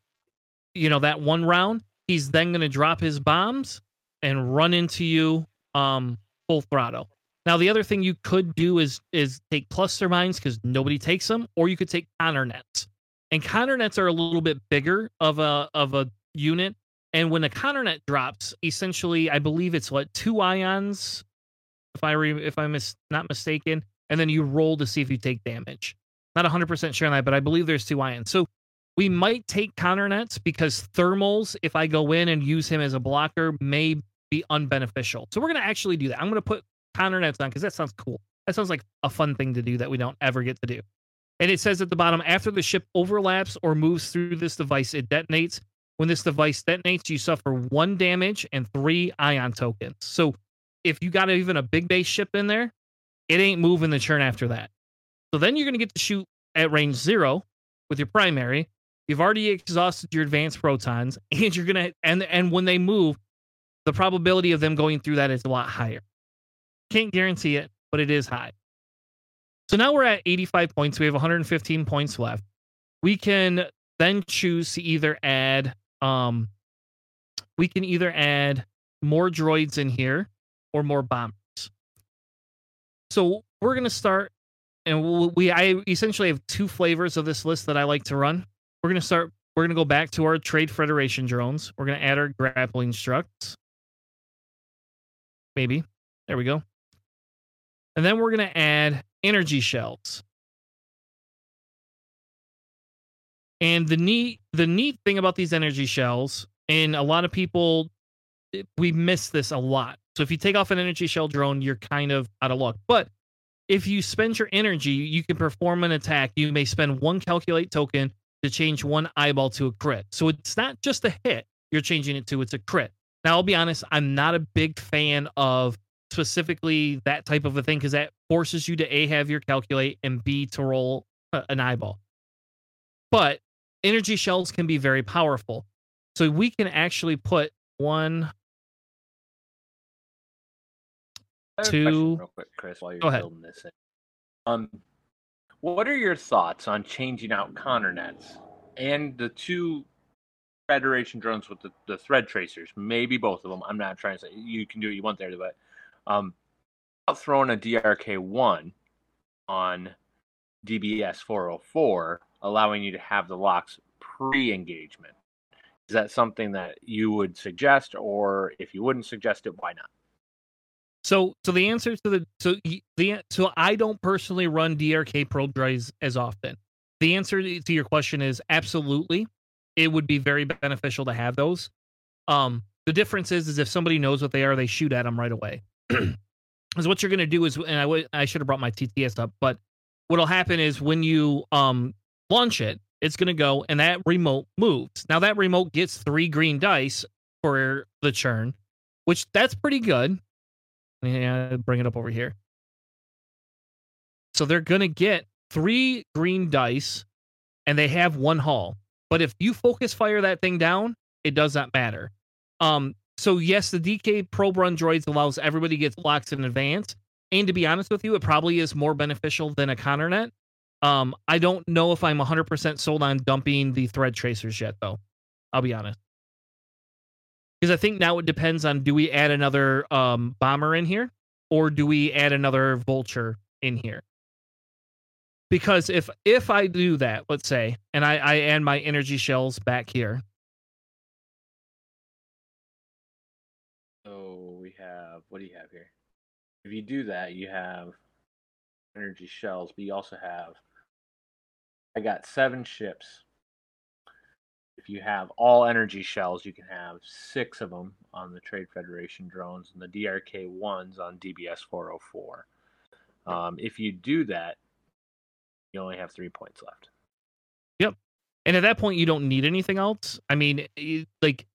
you know that one round, he's then going to drop his bombs and run into you um full throttle. Now the other thing you could do is is take cluster mines because nobody takes them, or you could take counter nets. And counter nets are a little bit bigger of a of a unit. And when the counter net drops, essentially, I believe it's what two ions, if I re, if I'm mis- not mistaken, and then you roll to see if you take damage. Not 100% sure on that, but I believe there's two ions. So we might take counter nets because thermals, if I go in and use him as a blocker, may be unbeneficial. So we're going to actually do that. I'm going to put counter nets on because that sounds cool. That sounds like a fun thing to do that we don't ever get to do. And it says at the bottom after the ship overlaps or moves through this device, it detonates. When this device detonates, you suffer one damage and three ion tokens. So if you got even a big base ship in there, it ain't moving the churn after that. So then you're going to get to shoot at range zero with your primary. You've already exhausted your advanced protons, and you're gonna and and when they move, the probability of them going through that is a lot higher. Can't guarantee it, but it is high. So now we're at 85 points. We have 115 points left. We can then choose to either add um we can either add more droids in here or more bombers. So we're going to start and we I essentially have two flavors of this list that I like to run. We're to start we're going to go back to our Trade Federation drones. We're going to add our grappling struts. Maybe. There we go. And then we're going to add energy shells. And the neat the neat thing about these energy shells, and a lot of people we miss this a lot. So if you take off an energy shell drone, you're kind of out of luck. But if you spend your energy, you can perform an attack. You may spend one calculate token to change one eyeball to a crit. So it's not just a hit you're changing it to, it's a crit. Now, I'll be honest, I'm not a big fan of specifically that type of a thing because that forces you to A, have your calculate, and B, to roll an eyeball. But energy shells can be very powerful. So we can actually put one, two. real quick, Chris, while you're building this. In. Um, what are your thoughts on changing out counter nets and the two Federation drones with the, the thread tracers? Maybe both of them. I'm not trying to say you can do what you want there, but um, about throwing a DRK one on DBS 404, allowing you to have the locks pre-engagement. Is that something that you would suggest, or if you wouldn't suggest it, why not? So, so the answer to the so the so I don't personally run DRK probe drives as often. The answer to your question is absolutely. It would be very beneficial to have those. Um, the difference is, is if somebody knows what they are, they shoot at them right away. Because what you're going to do is, and I I should have brought my TTS up, but what'll happen is when you um launch it, it's going to go and that remote moves. Now that remote gets three green dice for the churn, which that's pretty good. Yeah, bring it up over here. So they're going to get three green dice and they have one haul. But if you focus fire that thing down, it does not matter. Um, so yes, the DK probe run droids allows everybody to get locks in advance. And to be honest with you, it probably is more beneficial than a counter net. Um, I don't know if I'm 100% sold on dumping the thread tracers yet, though. I'll be honest. Because I think now it depends on do we add another um, bomber in here or do we add another vulture in here? Because if if I do that, let's say, and I, I add my energy shells back here, So we have what do you have here? If you do that, you have energy shells, but you also have I got seven ships. If you have all energy shells, you can have six of them on the Trade Federation drones and the DRK ones on DBS 404. Um, if you do that, you only have three points left. Yep. And at that point, you don't need anything else. I mean, you, like,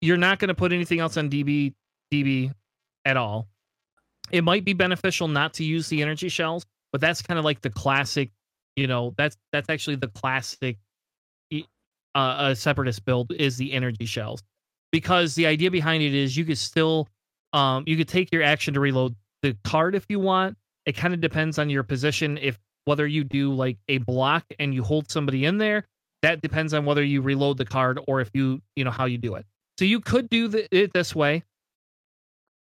you're not going to put anything else on DB DB at all. It might be beneficial not to use the energy shells, but that's kind of like the classic. You know, that's that's actually the classic. Uh, a separatist build is the energy shells, because the idea behind it is you could still, um, you could take your action to reload the card if you want. It kind of depends on your position. If whether you do like a block and you hold somebody in there, that depends on whether you reload the card or if you you know how you do it. So you could do the, it this way,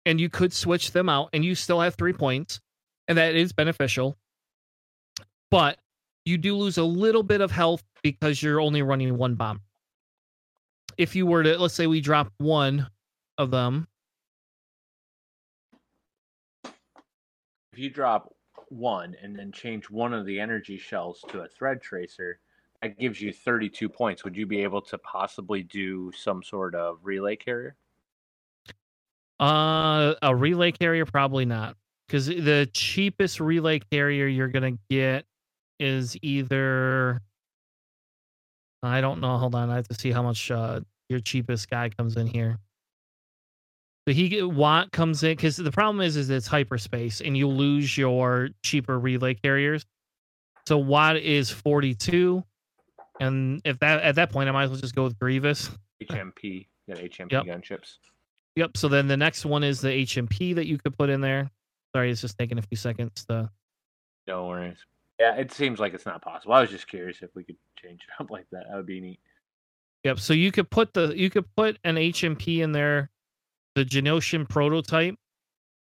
and you could switch them out, and you still have three points, and that is beneficial. But you do lose a little bit of health because you're only running one bomb. If you were to, let's say, we drop one of them. If you drop one and then change one of the energy shells to a thread tracer, that gives you 32 points. Would you be able to possibly do some sort of relay carrier? Uh, a relay carrier, probably not, because the cheapest relay carrier you're gonna get is either. I don't know. Hold on, I have to see how much uh, your cheapest guy comes in here. So he Wat comes in because the problem is is it's hyperspace and you lose your cheaper relay carriers. So Wat is 42, and if that at that point I might as well just go with Grievous. HMP, got HMP Yep. gunships. Yep. So then the next one is the HMP that you could put in there. Sorry, it's just taking a few seconds to. No worries. Yeah, it seems like it's not possible. I was just curious if we could change it up like that. That would be neat. Yep. So you could put the you could put an HMP in there, the Geonosian prototype,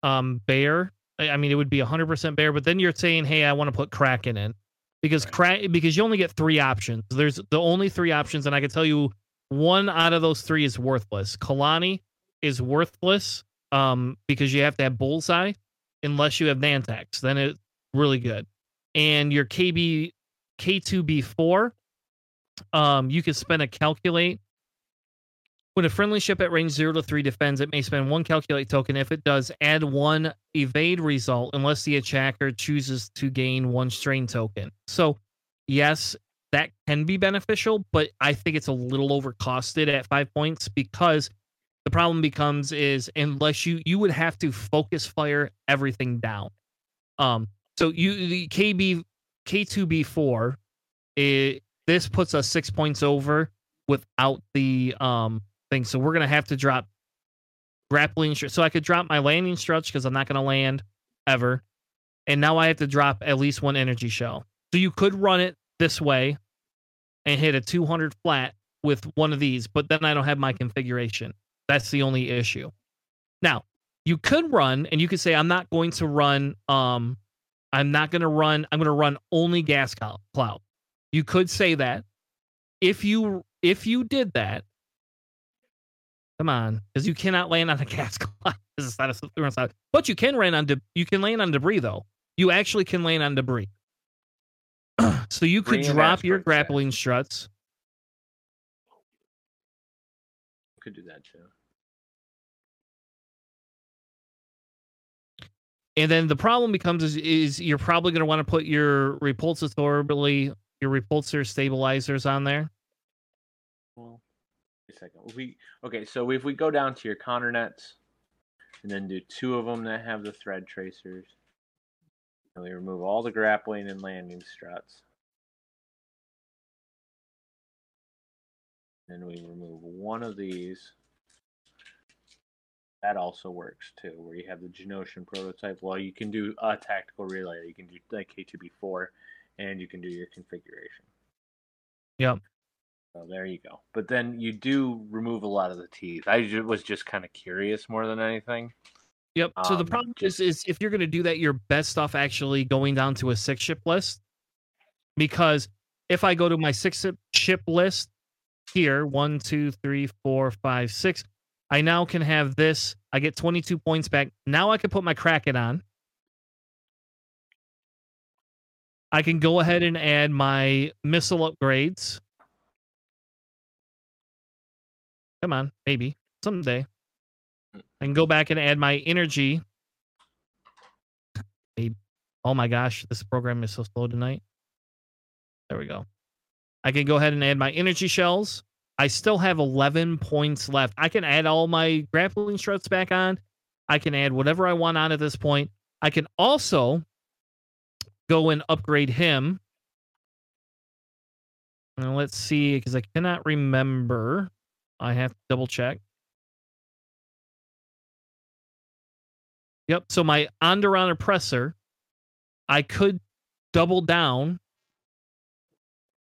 um, bear. I mean, it would be 100% bear, but then you're saying, hey, I want to put Kraken in because Right. crack because you only get three options. There's the only three options, and I can tell you one out of those three is worthless. Kalani is worthless um, because you have to have bullseye unless you have Nantex. Then it's really good. And your KB K2B4, um, you can spend a calculate. When a friendly ship at range 0 to 3 defends, it may spend one calculate token. If it does, add one evade result unless the attacker chooses to gain one strain token. So, yes, that can be beneficial, but I think it's a little overcosted at five points because the problem becomes is unless you you would have to focus fire everything down. Um, so you the KB K2B4, it, this puts us six points over without the um thing. So we're gonna have to drop grappling. So I could drop my landing struts because I'm not gonna land ever, and now I have to drop at least one energy shell. So you could run it this way and hit a 200 flat with one of these, but then I don't have my configuration. That's the only issue. Now, you could run and you could say, I'm not going to run, um, I'm not going to run, I'm going to run only gas cloud. You could say that. If you if you did that, come on, because you cannot land on a gas cloud. Not a side. But you can land on de- you can land on debris though. You actually can land on debris. so you could drop your grappling struts. Could do that too. And then the problem becomes is, is you're probably going to want to put your repulsatorily your repulsor stabilizers on there. Well, a second. We okay, so if we go down to your Conner nets, and then do two of them that have the thread tracers, and we remove all the grappling and landing struts, then we remove one of these. That also works too, where you have the Geonosian prototype. Well, you can do a tactical relay. You can do like K2B4, and you can do your configuration. Yep. So there you go. But then you do remove a lot of the teeth. I was just kind of curious more than anything. Yep. So the Um, problem just- is, is if you're going to do that, you're best off actually going down to a six ship list. Because if I go to my six ship list here, one, two, three, four, five, six, I now can have this. I get 22 points back. Now I can put my Kraken on. I can go ahead and add my missile upgrades. Come on, maybe someday. I can go back and add my energy. Maybe. Oh my gosh, this program is so slow tonight. There we go. I can go ahead and add my energy shells. I still have 11 points left. I can add all my grappling struts back on. I can add whatever I want on at this point. I can also go and upgrade him. Now let's see, because I cannot remember. I have to double check. Yep. So my Onderon oppressor, I could double down,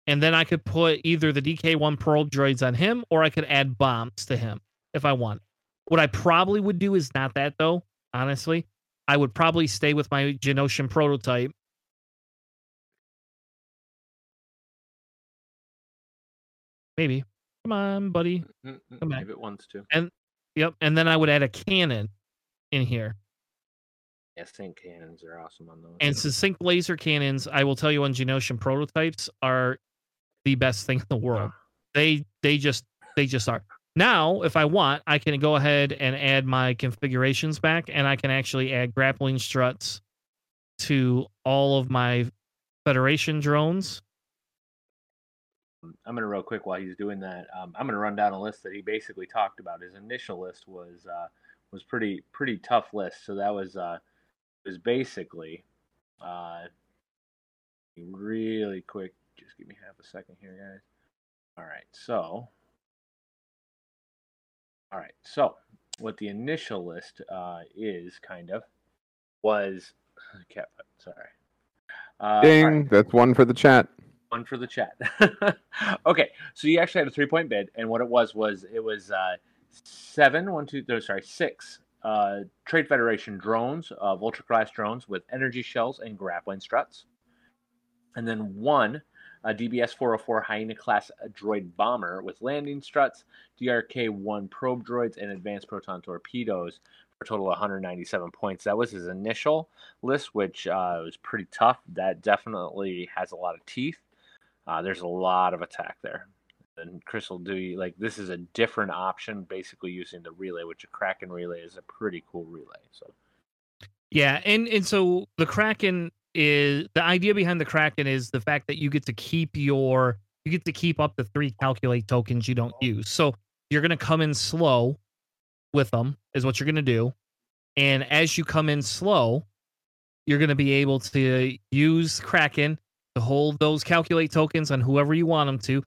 and then I could put either the DK1 Pearl droids on him, or I could add bombs to him if I want. What I probably would do is not that though. Honestly, I would probably stay with my Geonosian prototype. Maybe. Come on, buddy. Mm, mm, mm, Come back. Maybe it wants to. Yep. And then I would add a cannon in here. Yeah, sync cannons are awesome on those. And succinct laser cannons, I will tell you on Geonosian prototypes are the best thing in the world. They they just they just are. Now, if I want, I can go ahead and add my configurations back and I can actually add grappling struts to all of my Federation drones. I'm gonna real quick while he's doing that. Um, I'm gonna run down a list that he basically talked about. His initial list was uh, was pretty pretty tough list. So that was uh, was basically uh, really quick. Just give me half a second here, guys. All right, so all right, so what the initial list uh, is kind of was cat. Sorry. Uh, Ding. right That's one for the chat. one for the chat. okay, so you actually had a three point bid, and what it was was it was uh, seven, one, two, no, sorry, six uh, Trade Federation drones, uh, Vulture class drones with energy shells and grappling struts, and then one uh, DBS 404 Hyena class droid bomber with landing struts, DRK 1 probe droids, and advanced proton torpedoes for a total of 197 points. That was his initial list, which uh, was pretty tough. That definitely has a lot of teeth. Uh, there's a lot of attack there. And Chris will do you like this is a different option, basically using the relay, which a Kraken relay is a pretty cool relay. So Yeah, and and so the Kraken is the idea behind the Kraken is the fact that you get to keep your you get to keep up the three calculate tokens you don't use. So you're gonna come in slow with them is what you're gonna do, and as you come in slow, you're gonna be able to use Kraken to hold those calculate tokens on whoever you want them to.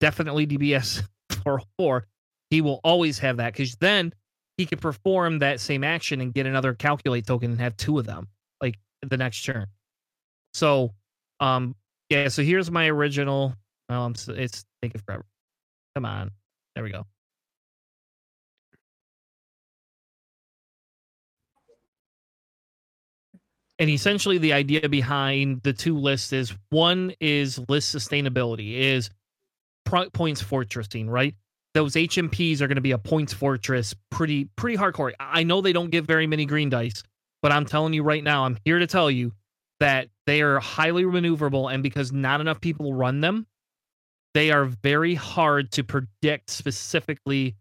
Definitely DBS 404. He will always have that because then he could perform that same action and get another calculate token and have two of them like the next turn. So, um, yeah. So here's my original. Oh, I'm. It's taking forever. Come on. There we go. And essentially, the idea behind the two lists is one is list sustainability, is points fortressing, right? Those HMPs are going to be a points fortress, pretty pretty hardcore. I know they don't get very many green dice, but I'm telling you right now, I'm here to tell you that they are highly maneuverable, and because not enough people run them, they are very hard to predict specifically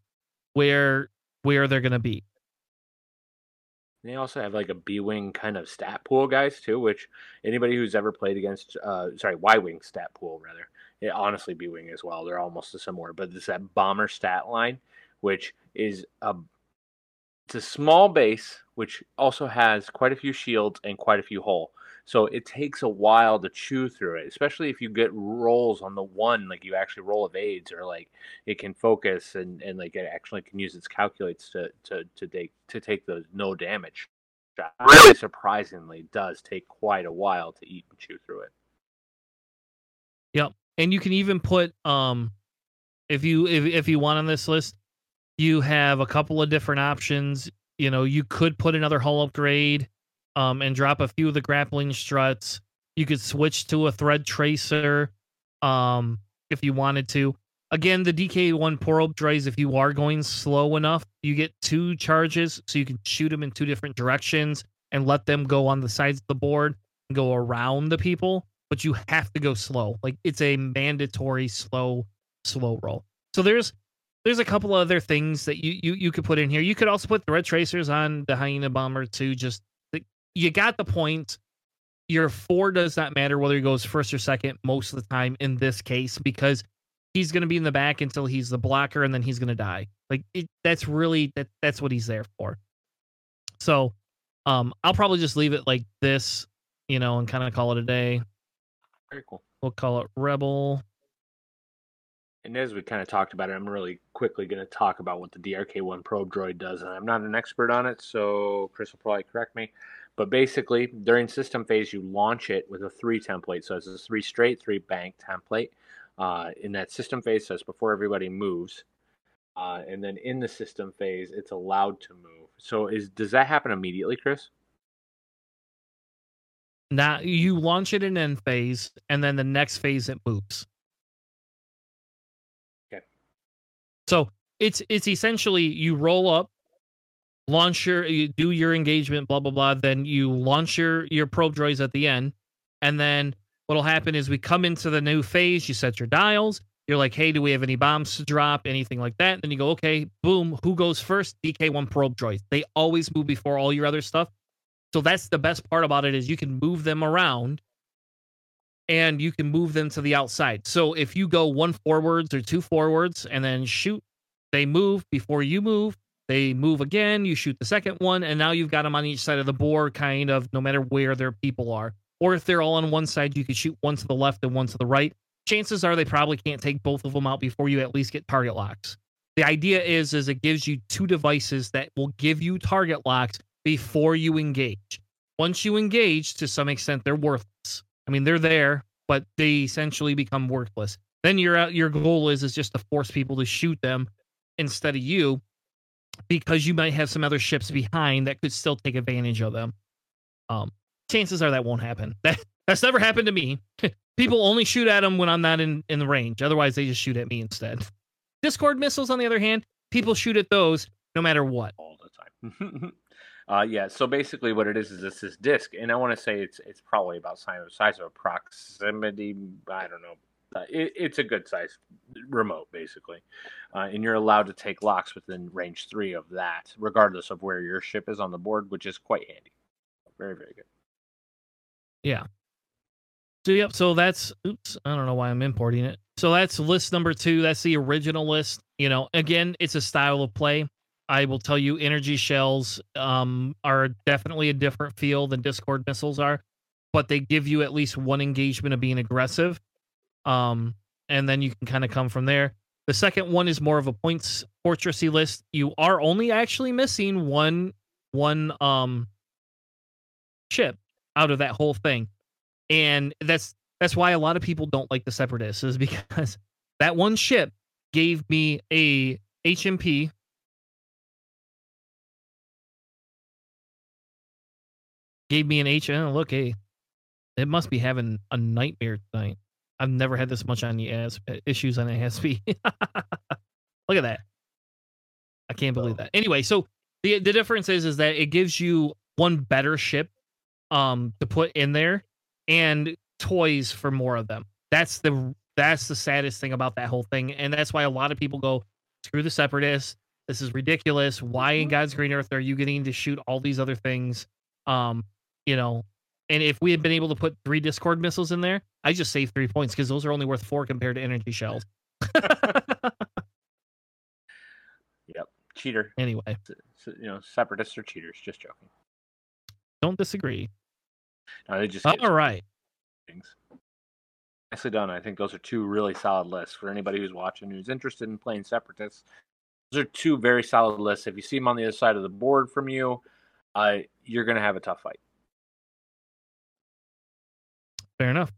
where where they're going to be. They also have like a B wing kind of stat pool, guys, too. Which anybody who's ever played against, uh, sorry, Y wing stat pool rather, it, honestly B wing as well. They're almost similar, but it's that bomber stat line, which is a it's a small base, which also has quite a few shields and quite a few hull. So it takes a while to chew through it, especially if you get rolls on the one, like you actually roll evades or like it can focus and, and like it actually can use its calculates to to to take to take those no damage. Really surprisingly does take quite a while to eat and chew through it. Yep. And you can even put um if you if, if you want on this list you have a couple of different options you know you could put another hull upgrade um and drop a few of the grappling struts you could switch to a thread tracer um if you wanted to again the dk1 probe droids if you are going slow enough you get two charges so you can shoot them in two different directions and let them go on the sides of the board and go around the people but you have to go slow. Like it's a mandatory slow slow roll. So there's there's a couple other things that you you you could put in here. You could also put thread tracers on the hyena bomber too. Just you got the point. Your four does not matter whether he goes first or second most of the time in this case because he's going to be in the back until he's the blocker and then he's going to die. Like it, that's really that that's what he's there for. So, um, I'll probably just leave it like this, you know, and kind of call it a day. Very cool. We'll call it Rebel. And as we kind of talked about it, I'm really quickly going to talk about what the DRK1 probe droid does. And I'm not an expert on it, so Chris will probably correct me. But basically, during system phase, you launch it with a three template. So it's a three straight, three bank template. Uh, in that system phase, so it's before everybody moves. Uh, and then in the system phase, it's allowed to move. So is does that happen immediately, Chris? Now you launch it in end phase, and then the next phase it moves. Okay. So it's it's essentially you roll up, launch your you do your engagement, blah blah blah. Then you launch your your probe droids at the end, and then what'll happen is we come into the new phase. You set your dials. You're like, hey, do we have any bombs to drop? Anything like that? Then you go, okay, boom. Who goes first? DK1 probe droids. They always move before all your other stuff. So that's the best part about it is you can move them around and you can move them to the outside. So if you go one forwards or two forwards and then shoot, they move before you move. They move again, you shoot the second one, and now you've got them on each side of the board, kind of no matter where their people are. Or if they're all on one side, you could shoot one to the left and one to the right. Chances are they probably can't take both of them out before you at least get target locks. The idea is is it gives you two devices that will give you target locks before you engage. Once you engage, to some extent, they're worthless. I mean, they're there, but they essentially become worthless. Then your your goal is is just to force people to shoot them instead of you, because you might have some other ships behind that could still take advantage of them. Um, chances are that won't happen. That that's never happened to me. people only shoot at them when I'm not in in the range. Otherwise, they just shoot at me instead. Discord missiles, on the other hand, people shoot at those no matter what. All the time. Uh, yeah. So basically, what it is is it's this disc, and I want to say it's it's probably about size size of proximity. I don't know. Uh, it, it's a good size remote, basically, uh, and you're allowed to take locks within range three of that, regardless of where your ship is on the board, which is quite handy. Very very good. Yeah. So yep. So that's oops. I don't know why I'm importing it. So that's list number two. That's the original list. You know, again, it's a style of play. I will tell you, energy shells um, are definitely a different feel than Discord missiles are, but they give you at least one engagement of being aggressive, um, and then you can kind of come from there. The second one is more of a points fortressy list. You are only actually missing one one um ship out of that whole thing, and that's that's why a lot of people don't like the separatists is because that one ship gave me a HMP gave me an H. Oh, look, hey, it must be having a nightmare tonight. I've never had this much on the AS issues on ASP. look at that. I can't believe that. Anyway, so the the difference is is that it gives you one better ship um to put in there and toys for more of them. That's the that's the saddest thing about that whole thing, and that's why a lot of people go screw the separatists. This is ridiculous. Why in God's green earth are you getting to shoot all these other things? Um, you know, and if we had been able to put three Discord missiles in there, I just saved three points because those are only worth four compared to energy shells. yep, cheater. Anyway, you know, separatists are cheaters. Just joking. Don't disagree. No, they just all right. Things. Nicely done. I think those are two really solid lists for anybody who's watching who's interested in playing separatists. Those are two very solid lists. If you see them on the other side of the board from you, uh, you're going to have a tough fight. Fair enough.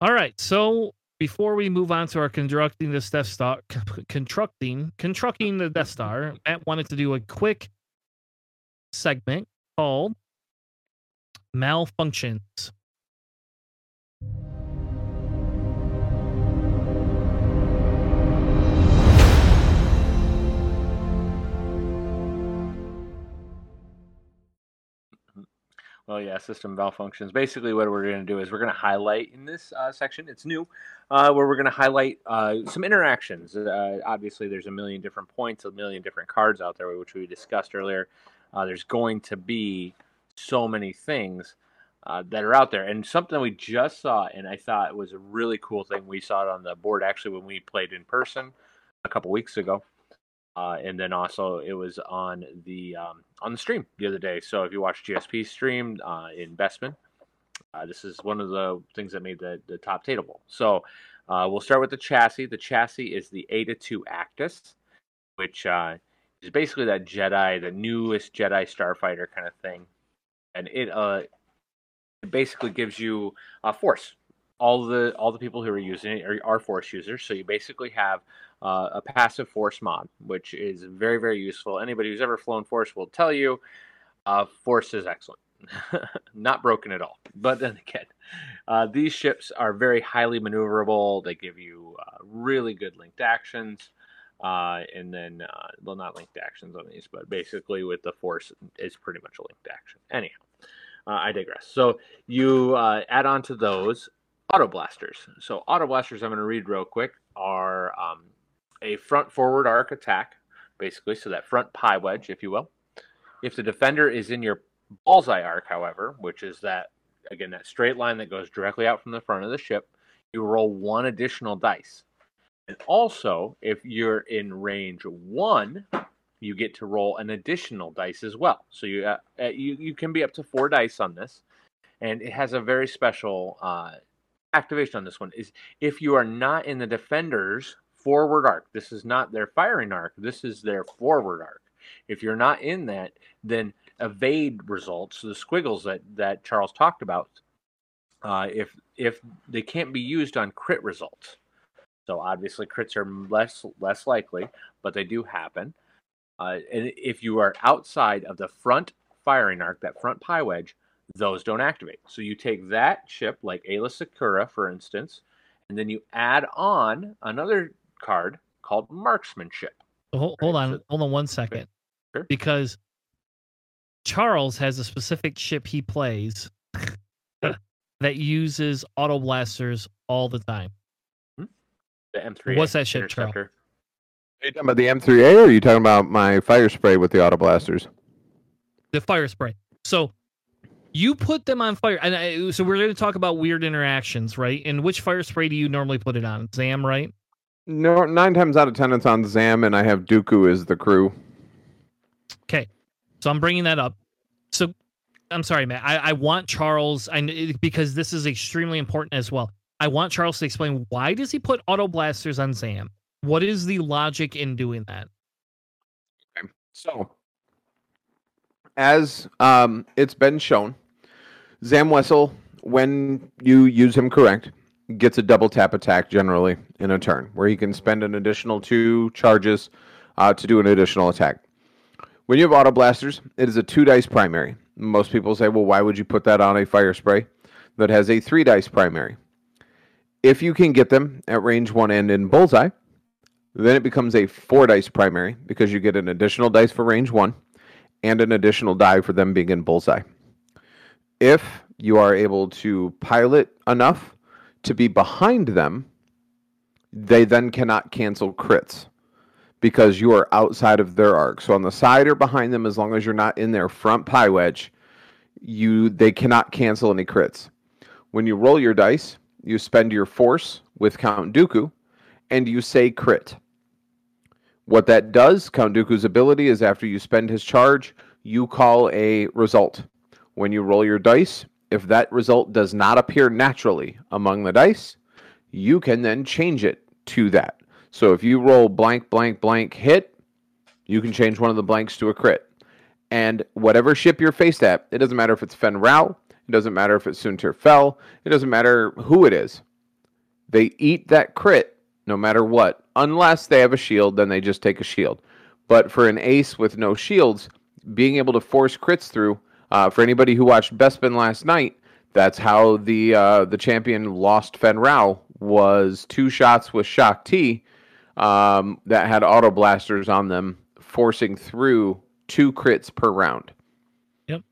All right. So before we move on to our constructing this Death Star, constructing, constructing the Death Star, Matt wanted to do a quick segment called malfunctions. Well, yeah, system malfunctions. Basically, what we're going to do is we're going to highlight in this uh, section. It's new, uh, where we're going to highlight uh, some interactions. Uh, obviously, there's a million different points, a million different cards out there, which we discussed earlier. Uh, there's going to be so many things uh, that are out there, and something we just saw, and I thought was a really cool thing. We saw it on the board actually when we played in person a couple weeks ago. Uh, and then also it was on the um, on the stream the other day. So if you watch GSP stream uh, in Bespin, uh, this is one of the things that made the, the top table. So uh, we'll start with the chassis. The chassis is the Eta 2 Actis, which uh, is basically that Jedi, the newest Jedi starfighter kind of thing, and it uh it basically gives you a force. All the all the people who are using it are, are force users. So you basically have uh, a passive force mod, which is very, very useful. Anybody who's ever flown force will tell you uh, force is excellent. Not broken at all. But then again, uh, these ships are very highly maneuverable. They give you uh, really good linked actions. Uh, and then, uh, well, not linked actions on these, but basically with the force, it's pretty much a linked action. Anyhow, I digress. So you add on to those auto blasters. So auto blasters, I'm going to read real quick, are um, a front forward arc attack, basically, so that front pie wedge, if you will. If the defender is in your bullseye arc, however, which is that, again, that straight line that goes directly out from the front of the ship, you roll one additional dice. And also, if you're in range one, you get to roll an additional dice as well. So you uh, uh you, you can be up to four dice on this, and it has a very special uh, activation on this one. Is if you are not in the defender's forward arc. This is not their firing arc. This is their forward arc. If you're not in that, then evade results, the squiggles that, that Charles talked about, uh, if if they can't be used on crit results. So obviously crits are less less likely, but they do happen. Uh, and if you are outside of the front firing arc, that front pie wedge, those don't activate. So you take that ship, like Aayla Secura, for instance, and then you add on another card called marksmanship. Hold, hold on, hold on one second. Sure. Because Charles has a specific ship he plays that uses auto blasters all the time. Hmm? The M3. What's that ship, Charles? Are you talking about the M3A or are you talking about my fire spray with the auto blasters? The fire spray. So you put them on fire. And I, so we're going to talk about weird interactions, right? And which fire spray do you normally put it on? Zam, right? No, nine times out of ten, it's on Zam, and I have Dooku as the crew. Okay, so I'm bringing that up. So I'm sorry, Matt. I, I want Charles, I because this is extremely important as well. I want Charles to explain why does he put auto blasters on Zam? What is the logic in doing that? Okay, so as um, it's been shown, Zam Wesell, when you use him correct, gets a double tap attack generally in a turn, where he can spend an additional two charges uh, to do an additional attack. When you have auto blasters, it is a two dice primary. Most people say, well, why would you put that on a fire spray that has a three dice primary? If you can get them at range one and in bullseye, then it becomes a four dice primary because you get an additional dice for range one and an additional die for them being in bullseye. If you are able to pilot enough to be behind them, they then cannot cancel crits because you are outside of their arc. So on the side or behind them, as long as you're not in their front pie wedge, you they cannot cancel any crits. When you roll your dice, you spend your force with Count Dooku, and you say crit. What that does, Count Dooku's ability is after you spend his charge, you call a result. When you roll your dice, if that result does not appear naturally among the dice, you can then change it to that. So if you roll blank, blank, blank hit, you can change one of the blanks to a crit. And whatever ship you're faced at, it doesn't matter if it's Fenn Rau, it doesn't matter if it's Soontir Fel, it doesn't matter who it is. They eat that crit no matter what, unless they have a shield, then they just take a shield. But for an ace with no shields, being able to force crits through uh, for anybody who watched Bespin last night, that's how the uh, the champion lost Fenn Rau was two shots with Ti um, that had auto blasters on them, forcing through two crits per round. Yep.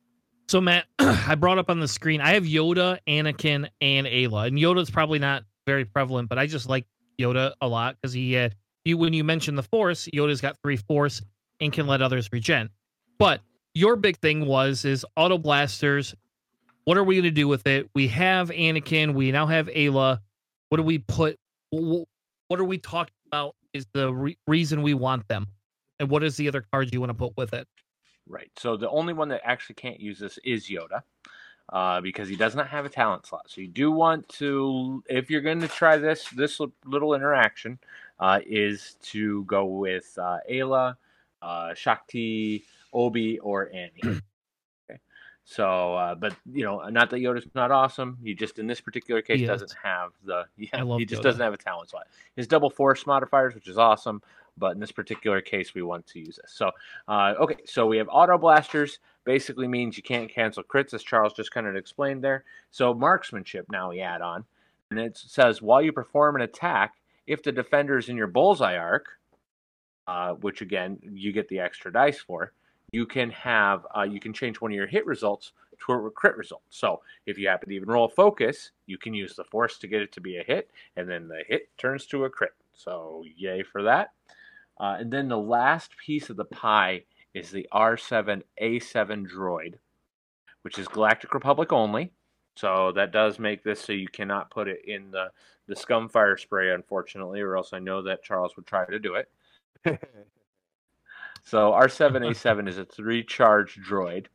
So Matt, I brought up on the screen. I have Yoda, Anakin, and Aayla, and Yoda's probably not very prevalent, but I just like Yoda a lot because he you when you mention the Force. Yoda's got three Force and can let others regen. But your big thing was is auto blasters. What are we going to do with it? We have Anakin. We now have Aayla. What do we put? What are we talking about? Is the re- reason we want them, and what is the other cards you want to put with it? Right. So the only one that actually can't use this is Yoda. Uh, because he does not have a talent slot. So you do want to, if you're going to try this this little interaction, uh, is to go with uh, Aayla, uh, Shakti, Obi, or Annie. okay. So, uh, but you know, not that Yoda's not awesome. He just in this particular case doesn't have the. Yeah, he just Yoda. doesn't have a talent slot. His double force modifiers, which is awesome, but in this particular case, we want to use this. So, uh, okay, so we have auto blasters. Basically means you can't cancel crits, as Charles just kind of explained there. So marksmanship now we add on, and it says while you perform an attack, if the defender is in your bullseye arc, uh, which again you get the extra dice for, you can have uh, you can change one of your hit results to a crit result. So if you happen to even roll focus, you can use the force to get it to be a hit, and then the hit turns to a crit. So yay for that. Uh, and then the last piece of the pie is the R7A7 droid, which is Galactic Republic only. So that does make this so you cannot put it in the, the scum fire spray, unfortunately, or else I know that Charles would try to do it. so R7A7 is a three charge droid.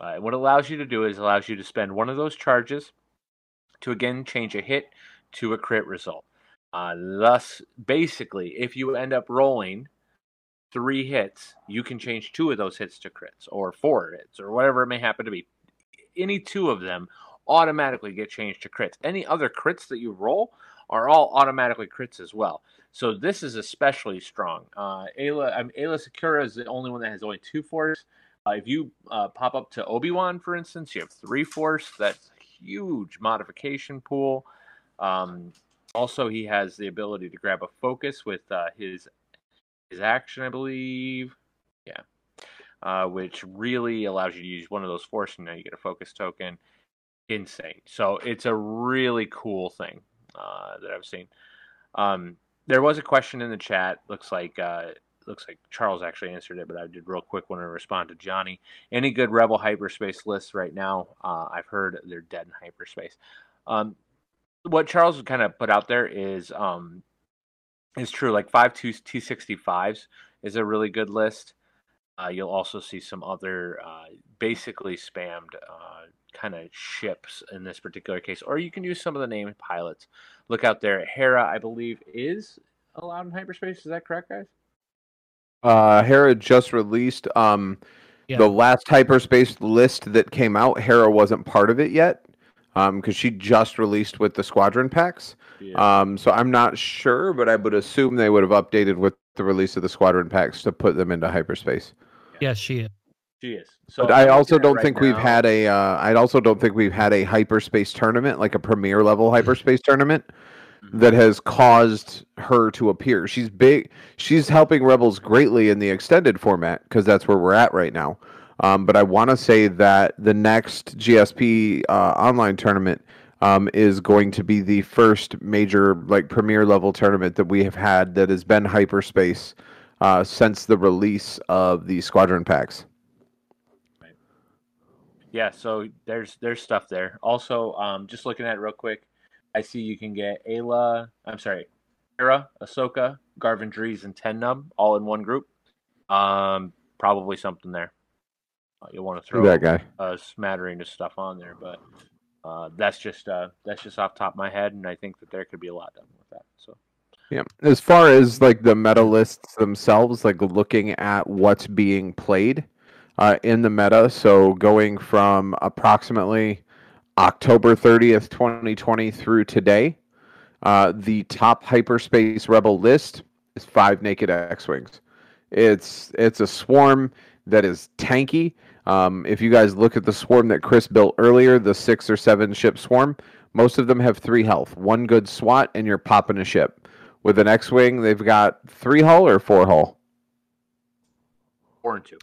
Uh, what it allows you to do is allows you to spend one of those charges to again change a hit to a crit result. Uh, thus, basically, if you end up rolling three hits, you can change two of those hits to crits, or four hits, or whatever it may happen to be. Any two of them automatically get changed to crits. Any other crits that you roll are all automatically crits as well. So this is especially strong. Uh, Aayla, I mean, Aayla Secura is the only one that has only two force. Uh, if you uh, pop up to Obi Wan, for instance, you have three force. That's a huge modification pool. Um, also, he has the ability to grab a focus with uh, his his action, I believe. Yeah, uh, which really allows you to use one of those force, and now you get a focus token. Insane. So it's a really cool thing uh, that I've seen. Um, there was a question in the chat. Looks like uh, looks like Charles actually answered it, but I did real quick want to respond to Johnny. Any good Rebel hyperspace lists right now? Uh, I've heard they're dead in hyperspace. Um, what Charles kind of put out there is um is true. Like five two T sixty fives is a really good list. Uh, you'll also see some other uh, basically spammed uh, kind of ships in this particular case, or you can use some of the named pilots. Look out there. Hera, I believe, is allowed in hyperspace. Is that correct, guys? Uh, Hera just released. Um, yeah. The last hyperspace list that came out, Hera wasn't part of it yet because um, she just released with the squadron packs. Yeah. Um, so I'm not sure, but I would assume they would have updated with the release of the squadron packs to put them into hyperspace. Yes, she is. She is. So but I also don't right think now. we've had a. Uh, I also don't think we've had a hyperspace tournament, like a premier level hyperspace tournament, mm-hmm. that has caused her to appear. She's big. She's helping Rebels greatly in the extended format because that's where we're at right now. Um, but I want to say that the next GSP uh, online tournament um, is going to be the first major, like premier level tournament that we have had that has been hyperspace uh, since the release of the squadron packs. Yeah, so there's there's stuff there. Also, um, just looking at it real quick, I see you can get Aayla. I'm sorry, Hera, Ahsoka, Garven Dreis, and Ten Numb all in one group. Um, probably something there. Uh, you'll want to throw that guy a smattering of stuff on there, but uh, that's just uh, that's just off top of my head, and I think that there could be a lot done with that. So. Yeah, as far as like the meta lists themselves, like looking at what's being played uh, in the meta, so going from approximately October 30th, 2020 through today, uh, the top hyperspace rebel list is five naked X-wings. It's it's a swarm that is tanky. Um, if you guys look at the swarm that Chris built earlier, the six or seven ship swarm, most of them have three health. One good SWAT, and you're popping a ship. With an X Wing, they've got three hull or four hull? Four and two.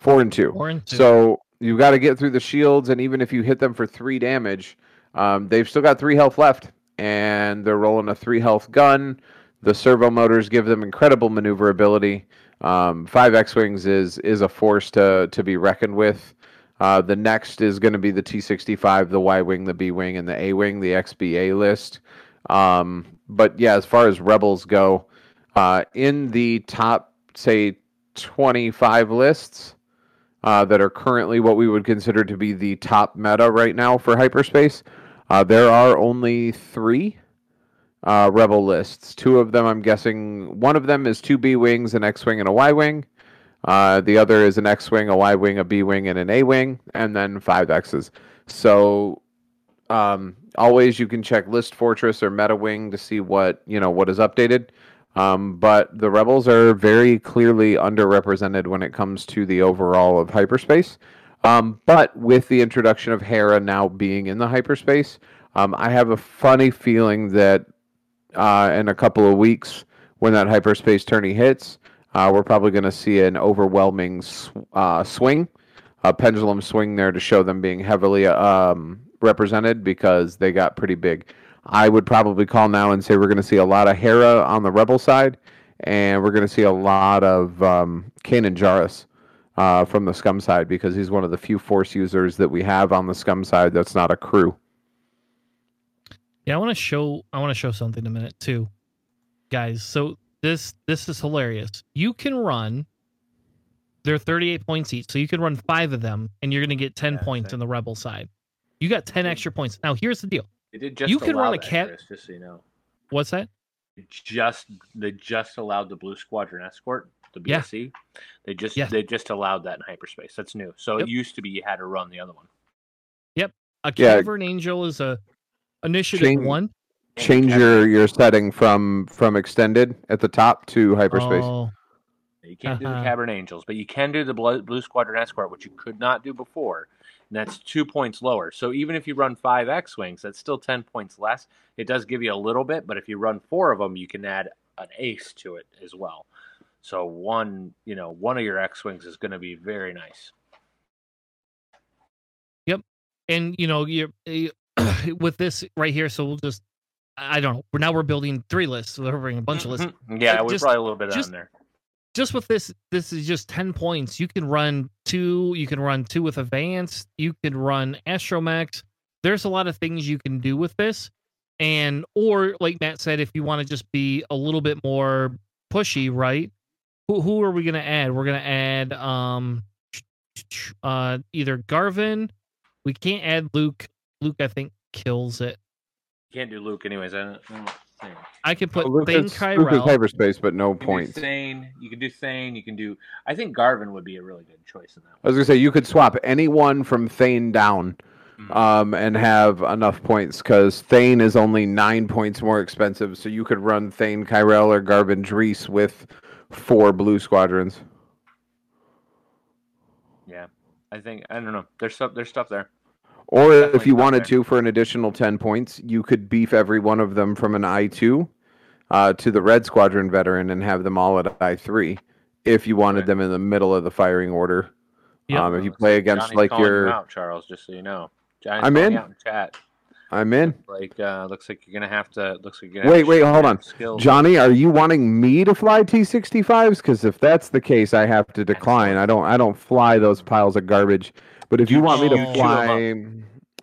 Four and two. Four and two. So you've got to get through the shields, and even if you hit them for three damage, um, they've still got three health left, and they're rolling a three health gun. The servo motors give them incredible maneuverability. Um, five X wings is is a force to to be reckoned with. Uh, the next is going to be the T65, the Y wing, the B wing, and the A wing, the XBA list. Um, but yeah, as far as rebels go, uh, in the top say 25 lists uh, that are currently what we would consider to be the top meta right now for hyperspace. Uh, there are only three uh, rebel lists. Two of them, I'm guessing, one of them is two B wings, an X wing, and a Y wing. Uh, the other is an X wing, a Y wing, a B wing, and an A wing, and then five X's. So um, always you can check List Fortress or Meta Wing to see what you know what is updated. Um, but the rebels are very clearly underrepresented when it comes to the overall of hyperspace. Um, but with the introduction of Hera now being in the hyperspace, um, I have a funny feeling that uh, in a couple of weeks, when that hyperspace tourney hits, uh, we're probably going to see an overwhelming sw- uh, swing, a pendulum swing there to show them being heavily um, represented because they got pretty big. I would probably call now and say we're going to see a lot of Hera on the Rebel side, and we're going to see a lot of um, Kanan Jarrus uh, from the Scum side because he's one of the few Force users that we have on the Scum side that's not a crew. Yeah, I want to show. I want to show something in a minute too, guys. So this this is hilarious. You can run. They're 38 points each, so you can run five of them, and you're going to get 10 Yeah, points on the Rebel side. You got 10 extra points. Now here's the deal. They did just You could allow run a cat- Chris, just so you know. What's that? They just they just allowed the Blue Squadron escort, the Yeah. BSC. They just Yeah. they just allowed that in hyperspace. That's new. So Yep. it used to be you had to run the other one. Yep, a Yeah. Cavern Angel is a initiative Change- one. Change your, your setting from from extended at the top to hyperspace. Oh, You can't do the Uh-huh. Cavern Angels, but you can do the Blue, Blue Squadron escort, which you could not do before. And that's two points lower. So even if you run five X wings, that's still ten points less. It does give you a little bit, but if you run four of them, you can add an ace to it as well. So one, you know, one of your X wings is going to be very nice. Yep. And you know you're you- with this right here. So we'll just. I don't know. Now we're building three lists. We're bringing a bunch of lists. Mhm. Yeah, we just- probably a little bit just- on there. Just with this, this is just 10 points. You can run two, you can run two with advanced, you can run astromechs. There's a lot of things you can do with this. And, or like Matt said, if you want to just be a little bit more pushy, right? Who, who are we going to add? We're going to add um uh either Garven. We can't add Luke. Luke, I think, kills it. You can't do Luke anyways. I don't, I don't think. I could put Luke Thane is- Luke is Kyrell. hyperspace, but no points. do Thane. You can do Thane. You can do. I think Garven would be a really good choice in that I was gonna say you could swap anyone from Thane down, Mhm. um, and have enough points because Thane is only nine points more expensive. So you could run Thane, Kyrell, or Garven Dreis with four blue squadrons. Yeah, I think I don't know. There's stuff. There's stuff there. Or if you wanted there. to, for an additional ten points, you could beef every one of them from an I two uh, to the Red Squadron veteran and have them all at I three. If you wanted Right. them in the middle of the firing order, Yep. um, if you play against Johnny's like your, out, Charles, just so you know. Johnny's I'm in. in chat. I'm in. Like, uh, looks like you're gonna have to. Looks like you're gonna. Wait, wait, hold on. Skills. Johnny, are you wanting me to fly T65s? Because if that's the case, I have to decline. I don't. I don't fly those piles of garbage. But if you, You want me to chew 'em up. fly,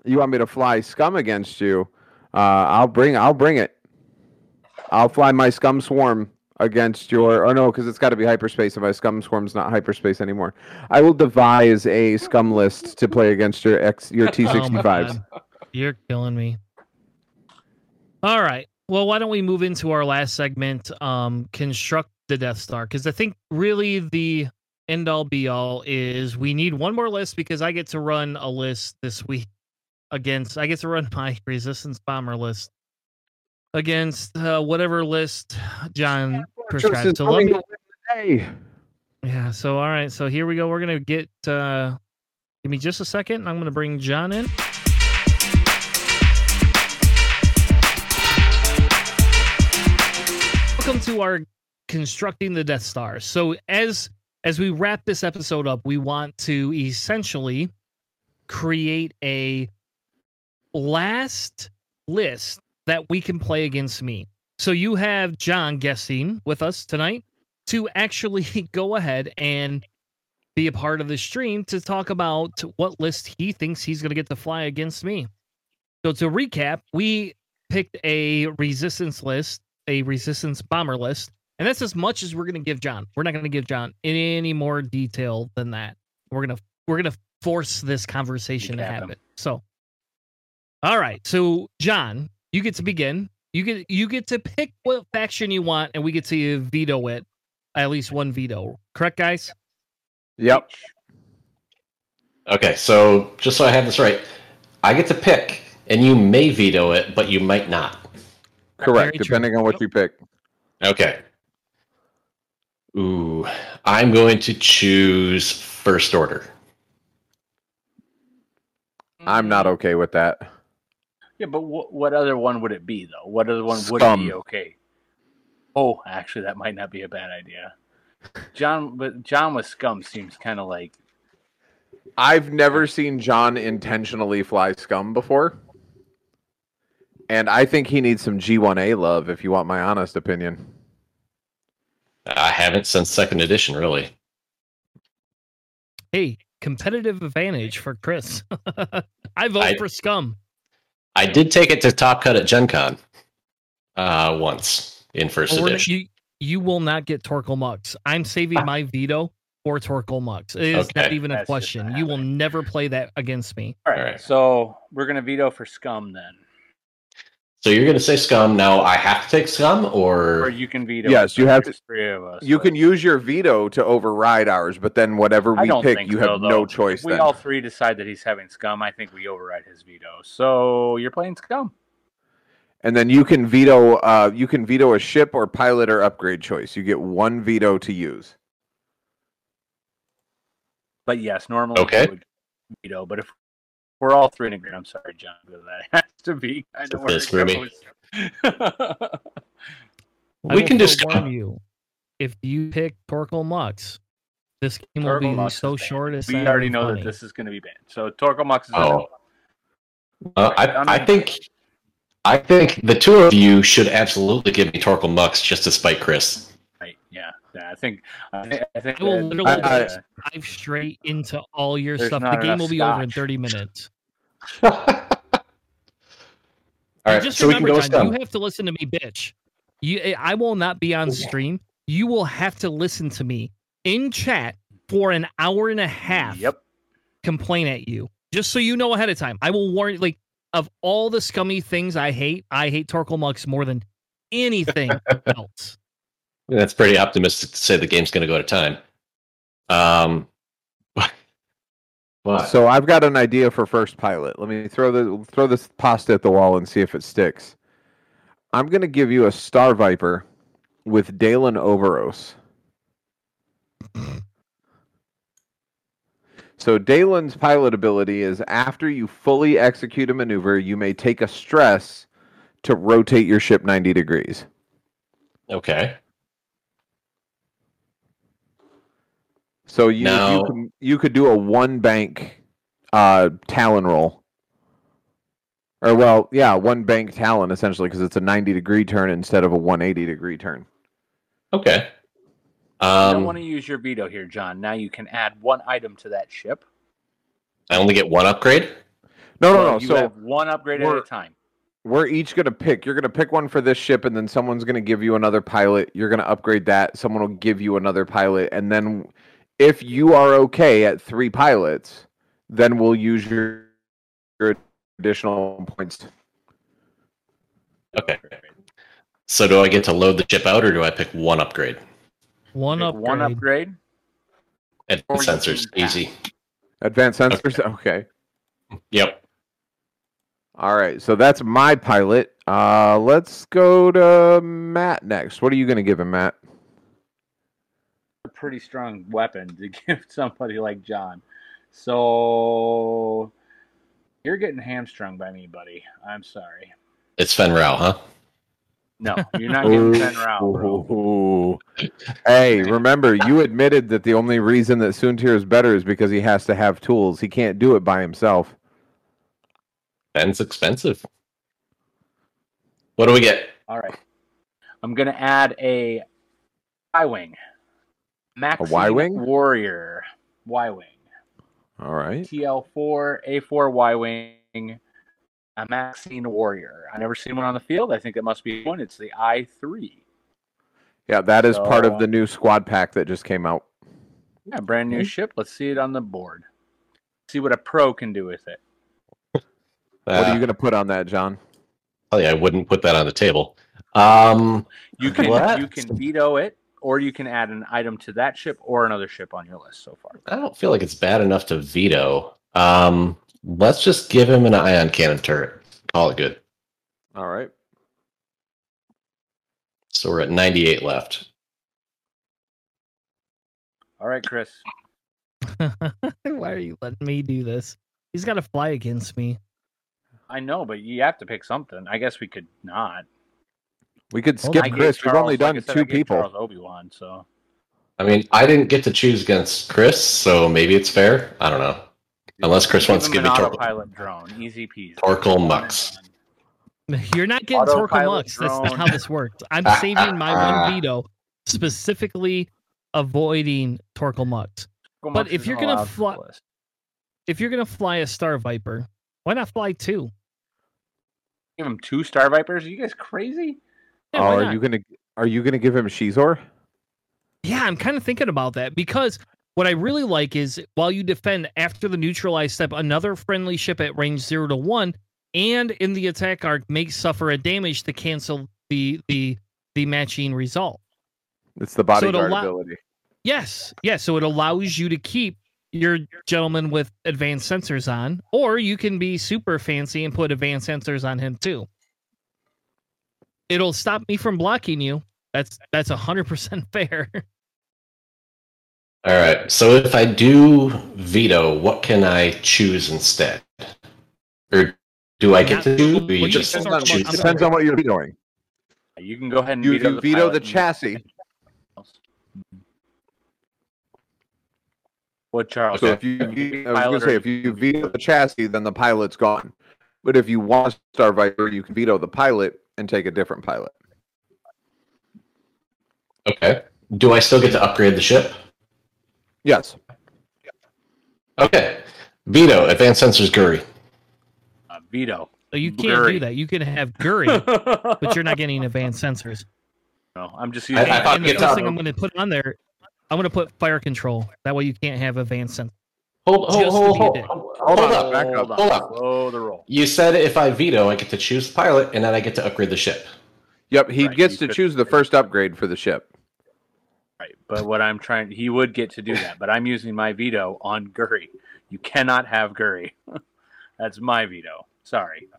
you want me to fly scum against you. Uh, I'll bring. I'll bring it. I'll fly my scum swarm against your. Or no, because it's got to be hyperspace. If my scum swarm's not hyperspace anymore, I will devise a scum list to play against your X your Oh T65s. God. You're killing me. All right. Well, why don't we move into our last segment? Um, construct the Death Star, because I think really the end all be all is we need one more list because I get to run a list this week against I get to run my resistance bomber list against uh, whatever list John prescribed. So let me, Hey. yeah. So all right. So here we go. We're gonna get. uh Give me just a second. I'm gonna bring John in. Welcome to our constructing the Death Star. So as as we wrap this episode up, we want to essentially create a last list that we can play against me. So you have John guessing with us tonight to actually go ahead and be a part of the stream to talk about what list he thinks he's going to get to fly against me. So to recap, we picked a resistance list, a resistance bomber list, and that's as much as we're going to give John. We're not going to give John any more detail than that. We're going to we're going to force this conversation to Recap him. happen. So All right. So John, you get to begin. You get you get to pick what faction you want and we get to veto it. At least one veto. Correct, guys? Yep. Okay, so just so I have this right, I get to pick, and you may veto it, but you might not. Correct. Very true. Depending on what you pick. Okay. Ooh, I'm going to choose first order. I'm not mm. okay with that. Yeah, but wh- what other one would it be though? What other one would Scum. be okay? Oh, actually, that might not be a bad idea. John, but John with scum seems kind of like I've never seen John intentionally fly scum before. And I think he needs some G1A love, if you want my honest opinion. I haven't since second edition, really. Hey, competitive advantage for Chris. I vote I- for scum. I did take it to Top Cut at Gen Con uh, once in first Well, we're- edition. you you will not get Torkil Mux. I'm saving my veto for Torkil Mux. It is not even a That's question. You will never play that against me. all right. Alright. So we're gonna veto for scum then, So you're going to say Scum. Now I have to take Scum, or or you can veto. Yes, you have there's three of us. You but can use your veto to override ours, but then whatever we pick, you so, have though. no choice If we then. all three decide that he's having scum. I think we override his veto. So you're playing scum. And then you can veto uh you can veto a ship or pilot or upgrade choice. You get one veto to use. But yes, normally Okay. we would veto. But if we're all three in agreement, I'm sorry, John, but that has to be kind of It is for me. We can just forewarn you. If you pick Torkil Mux, this game will be Mux so short. It's we already know funny. that this is going to be banned. So Torkil Mux is a Oh. Uh, I, I think I think the two of you should absolutely give me Torkil Mux just to spite Chris. Right. Yeah, yeah. I think I I think I will that- literally I- I- dive straight into all your stuff. The game will enough be over in 30 minutes. All And right, just so we can remember, go John, you have to listen to me, bitch. You, eh, I will not be on stream. You will have to listen to me in chat for an hour and a half. Yep. Complain at you, just so you know ahead of time. I will warn you. Like of all the scummy things I hate, I hate Torkil Mux more than anything else. That's pretty optimistic to say the game's going to go to time. Um, what? So I've got an idea for first pilot. Let me throw the throw this pasta at the wall and see if it sticks. I'm gonna give you a Star Viper with Dalan Oberos. So Dalan's pilot ability is after you fully execute a maneuver, you may take a stress to rotate your ship 90 degrees. okay. So you Now- you, can, you could do a one bank uh, Talon roll. Or well, yeah, one bank Talon essentially because it's a 90 degree turn instead of a 180 degree turn. Okay. I don't Um, want to use your veto here, John. Now you can add one item to that ship. I only get one upgrade. No, no, no. You So have one upgrade at a time. we're each going to pick. You're going to pick one for this ship, and then someone's going to give you another pilot. You're going to upgrade that. Someone will give you another pilot, and then if you are okay at three pilots, then we'll use your, your additional points. Okay. So do I get to load the ship out, or do I pick one upgrade? One Pick upgrade. One upgrade. And Or you sensors, easy. Advanced sensors. Okay. Yep. All right. So that's my pilot. Uh, let's go to Matt next. What are you going to give him, Matt? A pretty strong weapon to give somebody like John. So you're getting hamstrung by me, buddy. I'm sorry. It's Fenn Rau, huh? No, you're not getting Fenn Rau, bro. Hey, remember, you admitted that the only reason that Soontir is better is because he has to have tools. He can't do it by himself. Ben's expensive. What do we get? All right. I'm gonna add a Y wing. Maxine Y-wing? warrior. Y wing. All right. TL4 A4 Y wing. Amaxine warrior. I never seen one on the field. I think it must be one. It's the I3. Yeah, that is part of the new squad pack that just came out. Yeah, brand new ship. Let's see it on the board. See what a pro can do with it. What are Uh, you going to put on that, John? Oh yeah, I wouldn't put that on the table. Um, You can What? you can veto it, or you can add an item to that ship or another ship on your list so far. I don't feel like it's bad enough to veto. Um, let's just give him an ion cannon turret. Call it good. All right. So we're at 98 left. All right, Chris. Why are you letting me do this? He's got to fly against me. I know, but you have to pick something. I guess we could not. We could skip I gave Chris. We've Charles- only like done I said, I two gave people. Charles Obi Wan, so I mean, I didn't get to choose against Chris, so maybe it's fair. I don't know. Unless Chris wants to give me Torkil, autopilot drone, easy peasy. Torkil Mux. You're not getting Torkil Autopilot Lux. That's not how this works. I'm saving my one veto specifically avoiding Torkil Mux. Torkil But Mux if you're gonna fly- If you're gonna fly a Star Viper, why not fly two? give him two Star Vipers, are you guys crazy? Yeah, are you gonna are you gonna give him Xizor? Yeah, I'm kind of thinking about that because what I really like is while you defend after the neutralize step, another friendly ship at range zero to one, and in the attack arc may suffer a damage to cancel the the the matching result. It's the bodyguard allow- ability. Yes, yes. So it allows you to keep your gentleman with advanced sensors on, or you can be super fancy and put advanced sensors on him too. It'll stop me from blocking you. That's that's a hundred percent fair. All right. So if I do veto, what can I choose instead? Or do I get to choose? or Well, you you just Depends on, sorry. choose? depends on what you're vetoing. You can go ahead and You, veto the, veto the chassis. What Charles? So said. if you, ve- I was gonna say if you veto the chassis, then the pilot's gone. But if you want a Star Viper, you can veto the pilot and take a different pilot. Okay. Do I still get to upgrade the ship? Yes. Okay. Veto, advanced sensors Guri. uh, veto. So you can't Guri. do that. You can have Guri, but you're not getting advanced sensors. No, I'm just using. I thought and the first thing I'm going to put on there, I'm going to put fire control. That way you can't have advanced sensors. Hold, hold, Just hold, hold, be a dick. hold, Hold hold up. back Hold up. Hold up. Slow the roll. You said if I veto, I get to choose the pilot, and then I get to upgrade the ship. Yep. He Right, gets you to could- choose the first upgrade for the ship. Right, but what I'm trying, he would get to do that, but I'm using my veto on Guri. You cannot have Guri. That's my veto. Sorry.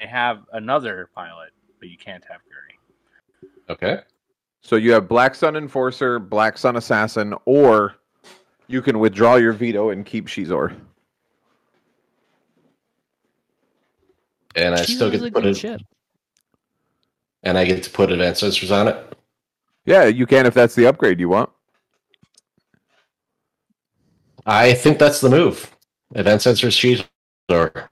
I have another pilot, but you can't have Guri. Okay. So you have Black Sun Enforcer, Black Sun Assassin, or you can withdraw your veto and keep Xizor. And I She's still get to put it, ship. and I get to put advanced sensors on it. Yeah, you can if that's the upgrade you want. I think that's the move. Advanced sensors sheet or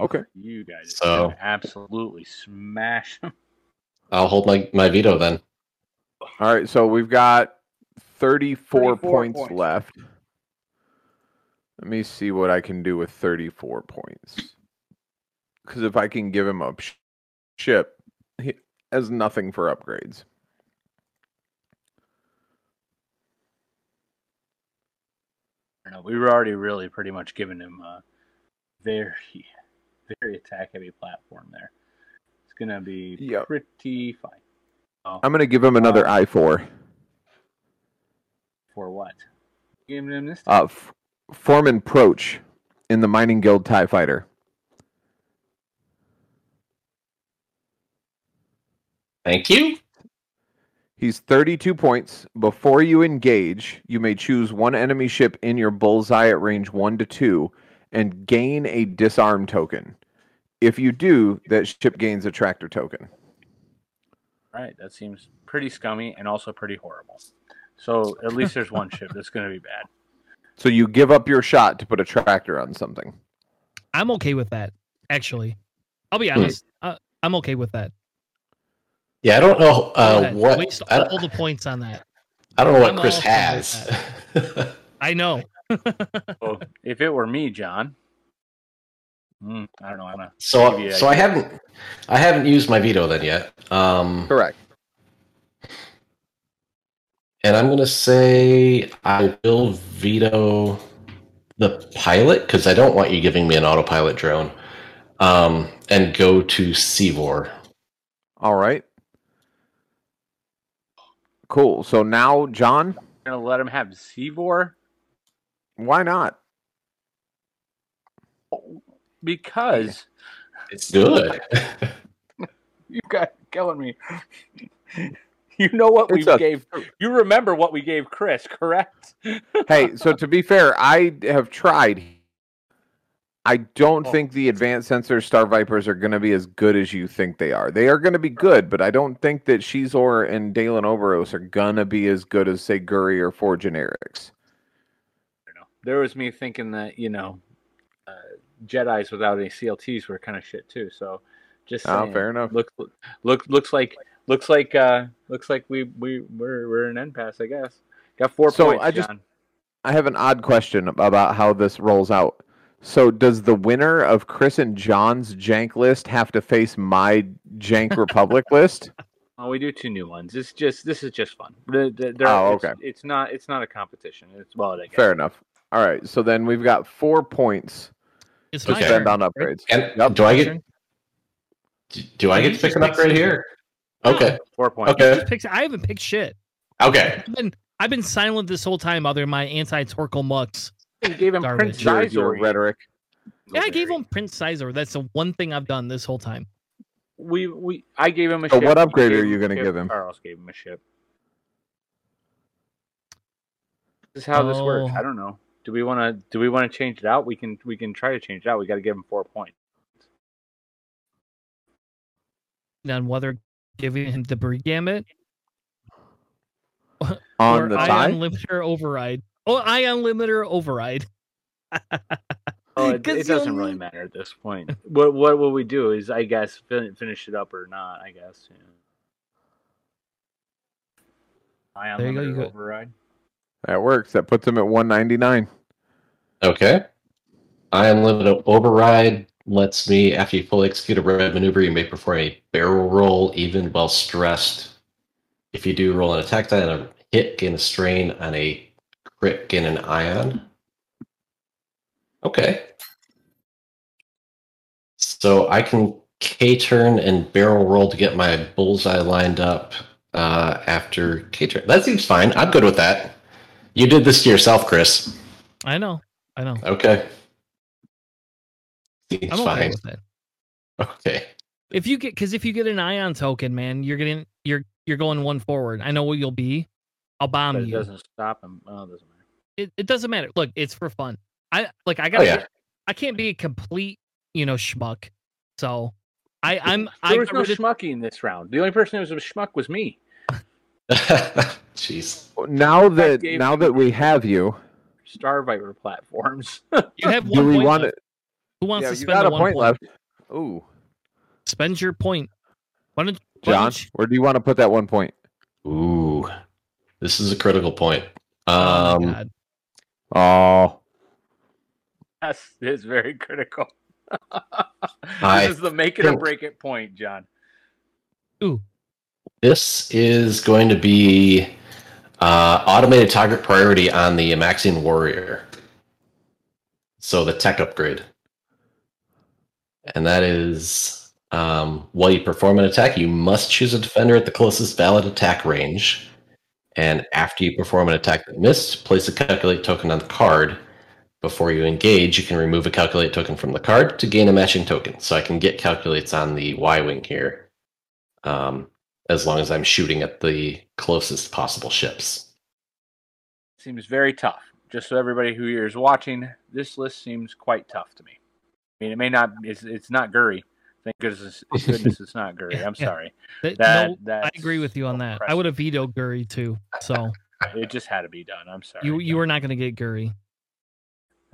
Okay. You guys So- can absolutely smash him. I'll hold my, my veto then. All right. So we've got 34, 34 points, points. left. Let me see what I can do with 34 points. Because if I can give him a sh- ship, he has nothing for upgrades. I don't know. We were already really pretty much giving him a very, very attack heavy platform there. It's going to be Yep. pretty fine. Oh, I'm going to give him another Uh, I4. For what? Giving him this? Uh, F- Foreman Proach in the Mining Guild TIE Fighter. Thank you. He's 32 points. Before you engage, you may choose one enemy ship in your bullseye at range 1 to 2 and gain a disarm token. If you do, that ship gains a tractor token. Right, that seems pretty scummy and also pretty horrible. So at least there's one ship that's going to be bad. So you give up your shot to put a tractor on something. I'm okay with that. Actually, I'll be honest. Uh, I'm okay with that. Yeah, I don't know uh, what Waste I, all the points on that. I don't know what I'm Chris all fine with has. I know. So if it were me, John, mm, I don't know. I'm gonna so Maybe I so I haven't I haven't used my veto then yet. Um, Correct. And I'm gonna say I will veto the pilot because I don't want you giving me an autopilot drone. Um, and go to Seevor. All right. Cool. So now, John, gonna let him have Seevor why not? because It's good. you guys killing me. You know what we a- gave. You remember what we gave Chris, correct? hey, so to be fair, I have tried. I don't Oh. think the advanced sensor Star Vipers are going to be as good as you think they are. They are going to be good, but I don't think that Xizor and Dalan Oberos are going to be as good as, say, Guri or Four Generics. I don't know. There was me thinking that you know, uh, Jedi's without any CLTs were kind of shit too. So just Oh, fair enough. Look, look, looks like looks like uh looks like we we we're we're an end pass, I guess. Got four So, points, I just- John. I have an odd question about how this rolls out. So, does the winner of Chris and John's Jank list have to face my Jank Republic list? Oh, we do two new ones. It's just this is just fun. The- the- they're- Oh, it's- okay. It's, not it's not a competition. It's well, I guess. Fair enough. All right. So then we've got four points It's to my spend turn. on upgrades. and Yep. do I get turn. do I get you to pick an upgrade here? Okay. Four points. Okay. Just picks- I haven't picked shit. Okay. I've been I've been silent this whole time, other than my anti-Torkil Mux. You gave him Garbage. Prince Your, your rhetoric. Yeah, I gave him Prince Xizor. That's the one thing I've done this whole time. We we I gave him a So ship. what upgrade are you gonna give him? Carlos gave him a ship. This is how this works. Oh. I don't know. Do we want to? Do we want to change it out? We can. We can try to change it out. We got to give him four points. On whether giving him the Brie Gambit On or the Ion? Limiter Override. Oh, Ion Limiter Override. Oh, it, 'Cause it doesn't you'll- really matter at this point. what What will we do? Is I guess fin- finish it up or not? I guess. Yeah. Ion There you go, you Limiter go. override. That works. That puts him at 199. Okay. I Limiter override lets me, after you fully execute a red maneuver, you may perform a barrel roll even while stressed. If you do roll an attack die and a hit, gain a strain on a crit, gain an ion. Okay. So I can K turn and barrel roll to get my bullseye lined up uh, after K turn. That seems fine. I'm good with that. You did this to yourself, Chris. I know. I know. Okay. Seems I'm okay fine. with it. Okay. If you get because if you get an ion token, man, you're getting you're you're going one forward. I know what you'll be. I'll bomb But it you. doesn't stop him. Oh, it doesn't matter. It, it doesn't matter. Look, it's for fun. I like I got Oh to yeah. I can't be a complete, you know, schmuck. So I I'm I There was got no rid schmucky in this round. The only person who was a schmuck was me. Jeez. Now that now that we have you, Star Viper platforms. you have do we want left. It? Who wants Yeah, to you spend got the a one point left. Ooh, Spend your point. Why don't, why John, don't you- where do you want to put that one point? Ooh. This is a critical point. oh Um my God. Oh, Yes, it is very critical. I this is the make it or break it point, John. Ooh, this is going to be uh, automated target priority on the Amaxine Warrior. So the tech upgrade. And that is um, while you perform an attack, you must choose a defender at the closest valid attack range. And after you perform an attack that missed, place a calculate token on the card. Before you engage, you can remove a calculate token from the card to gain a matching token. So I can get calculates on the Y Wing here, um, as long as I'm shooting at the closest possible ships. Seems very tough. Just so everybody who here is watching, this list seems quite tough to me. I mean, it may not. It's it's not Guri. Thank goodness, goodness it's not Guri. I'm Yeah. sorry. That- That, no, I agree with you on that. I would have vetoed Guri too. So It just had to be done. I'm sorry. you you were not going to get Guri.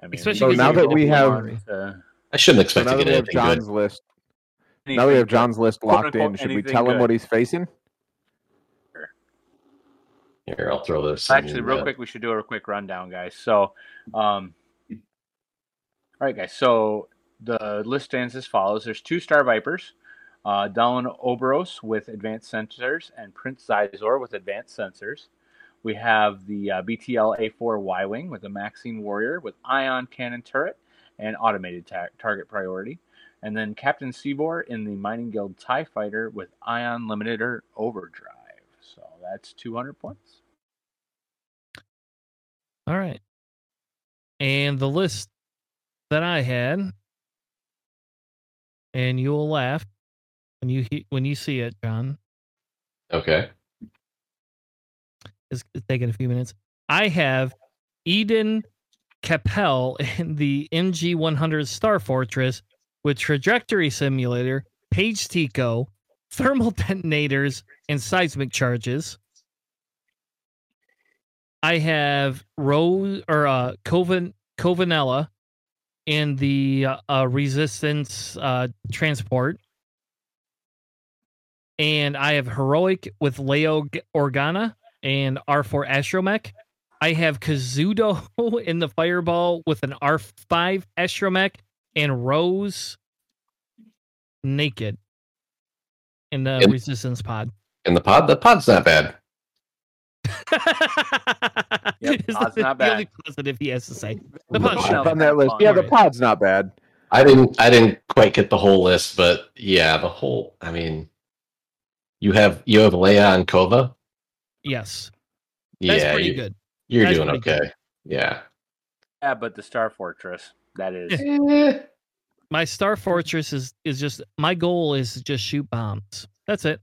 I mean, especially So now that we have- Guri. uh, I shouldn't expect now to that get we have good. John's list, now we have John's list quote, locked in. Should we anything tell him what he's facing? Here, I'll throw this. Actually, real uh, quick, we should do a quick rundown, guys. So, um, all right, guys. So the list stands as follows: There's two Star Vipers, uh, Oberos with advanced sensors, and Prince Xizor with advanced sensors. We have the uh, BTL A4 Y Wing with Amaxine Warrior with ion cannon turret and automated ta- target priority. And then Captain Seevor in the Mining Guild TIE Fighter with ion limiter overdrive. So that's 200 points. All right. And the list that I had, and you'll laugh when you he- when you see it, John. Okay. It's, it's taking a few minutes. I have Edon Kappehl in the MG100 Star Fortress with trajectory simulator, Paige Tico, thermal detonators, and seismic charges. I have Rose or uh, Coven Covanella in the uh, uh, resistance uh, transport, and I have heroic with Leia Organa and R4 Astromech. I have Kazuda in the fireball with an R5 Astromech and Rose naked in the resistance pod. In the pod, the pod's not bad. Yep, Is pod's the, not the only bad. positive he has to say. The Pod's pod's on that list. Yeah, the pod's not bad. I didn't. I didn't quite get the whole list, but yeah, the whole. I mean, you have you have Leia and Cova. Yes, that's yeah, pretty you, good. You're That's doing pretty good. okay. Yeah. Yeah, but the Star Fortress, that is. My Star Fortress is is just my goal is to just shoot bombs. That's it.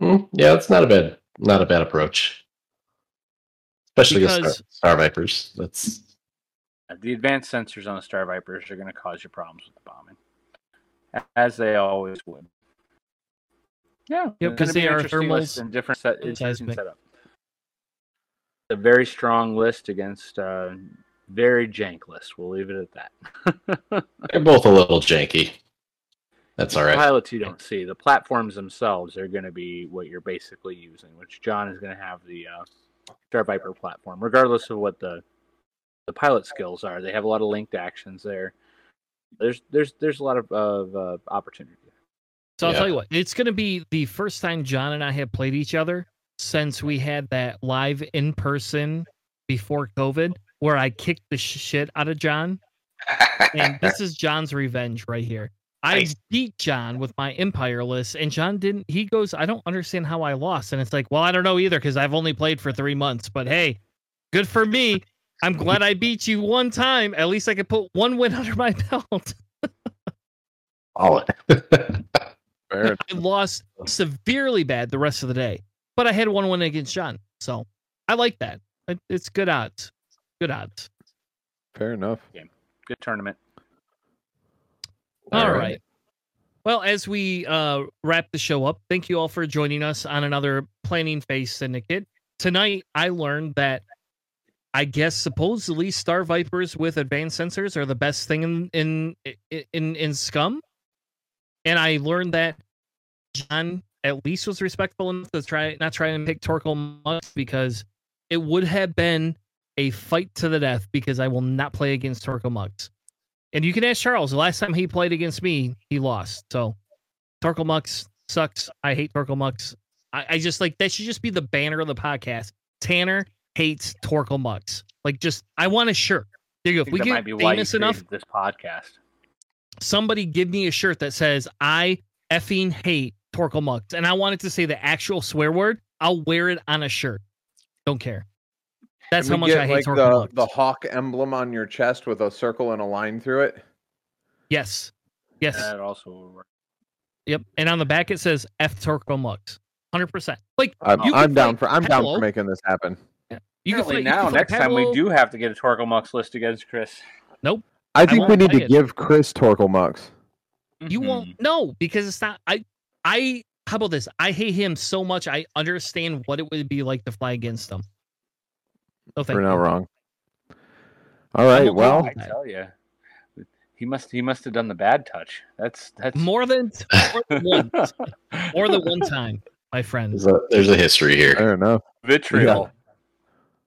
mm, yeah, it's not a bad, not a bad approach. Especially against Because- Star, Star Vipers. That's The advanced sensors on the Star Vipers are going to cause you problems with the bombing, as they always would. Yeah, Yep, it's 'cause be they are interesting thermals and different set, and interesting setup. A very strong list against uh, very jank list. We'll leave it at that. they're both a little janky. That's all right. The pilots you don't see. The platforms themselves are going to be what you're basically using, which John is going to have the uh, Star Viper platform, regardless of what the the pilot skills are. They have a lot of linked actions there. There's there's there's a lot of, of uh, opportunity. So I'll Yeah. tell you what, it's going to be the first time John and I have played each other since we had that live in person before COVID, where I kicked the shit out of John. And this is John's revenge right here. I beat John with my Empire list, and John didn't. He goes, I don't understand how I lost. And it's like, well, I don't know either because I've only played for three months. But hey, good for me. I'm glad I beat you one time. At least I could put one win under my belt. All Fair. I lost severely bad the rest of the day, but I had one win against John, so I like that. It's good odds. Good odds. Fair enough. Game. Good tournament. All right. Well, as we uh, wrap the show up, thank you all for joining us on another Planning Phase Syndicate. Tonight, I learned that I guess supposedly Star Vipers with advanced sensors are the best thing in in in in Scum, and I learned that John at least was respectful enough to try not try and pick Torkil Mux because it would have been a fight to the death because I will not play against Torkil Mux. And you can ask Charles. The last time he played against me, he lost. So Torkil Mux sucks. I hate Torkil Mux. I, I just like that should just be the banner of the podcast. Tanner hates Torkil Mux. Like just I want a shirt. There you go. If we get famous enough, this podcast. somebody give me a shirt that says I effing hate Torkil Mux. And I want it to say the actual swear word. I'll wear it on a shirt. Don't care. That's Can how much get, I hate like Torkil the, the hawk emblem on your chest with a circle and a line through it. Yes. Yes. That also will work. Yep. And on the back it says F Torkil Mux. Hundred percent. Like I'm, You I'm down for I'm down for making this happen. you can Apparently play you now, can play next time we do have to get a Torkil Mux list against Chris. Nope. I think we need to it. give Chris Torkil Mux. You Mhm. won't know because it's not. I. I. How about this? I hate him so much. I understand what it would be like to fly against him. Oh, thank We're you. not wrong. All right. a Well, I tell you, he must he must have done the bad touch. That's that's More than more than once. More than one time, my friend. There's a, there's a history here. I don't know. vitriol.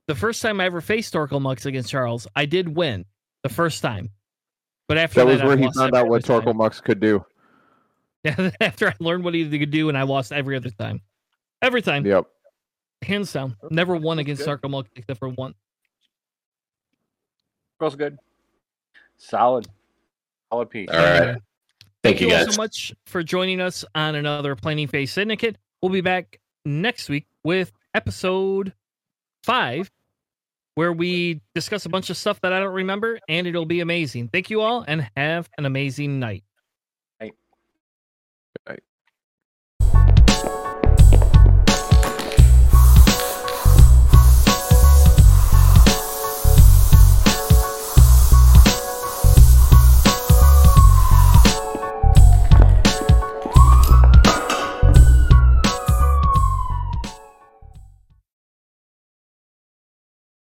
The first time I ever faced Torkil Mux against Charles, I did win the first time. But after That that, was I where he found out what other time. Torkil Mux could do. Yeah, after I learned what he could do, and I lost every other time. Every time, Yep. Hands down. Never won against good. Torkil except for one. Girl's good. Solid. Solid piece. All right. Anyway, Thank you, all guys. so much for joining us on another Planning Phase Syndicate. We'll be back next week with episode five, where we discuss a bunch of stuff that I don't remember, and it'll be amazing. Thank you all, and have an amazing night.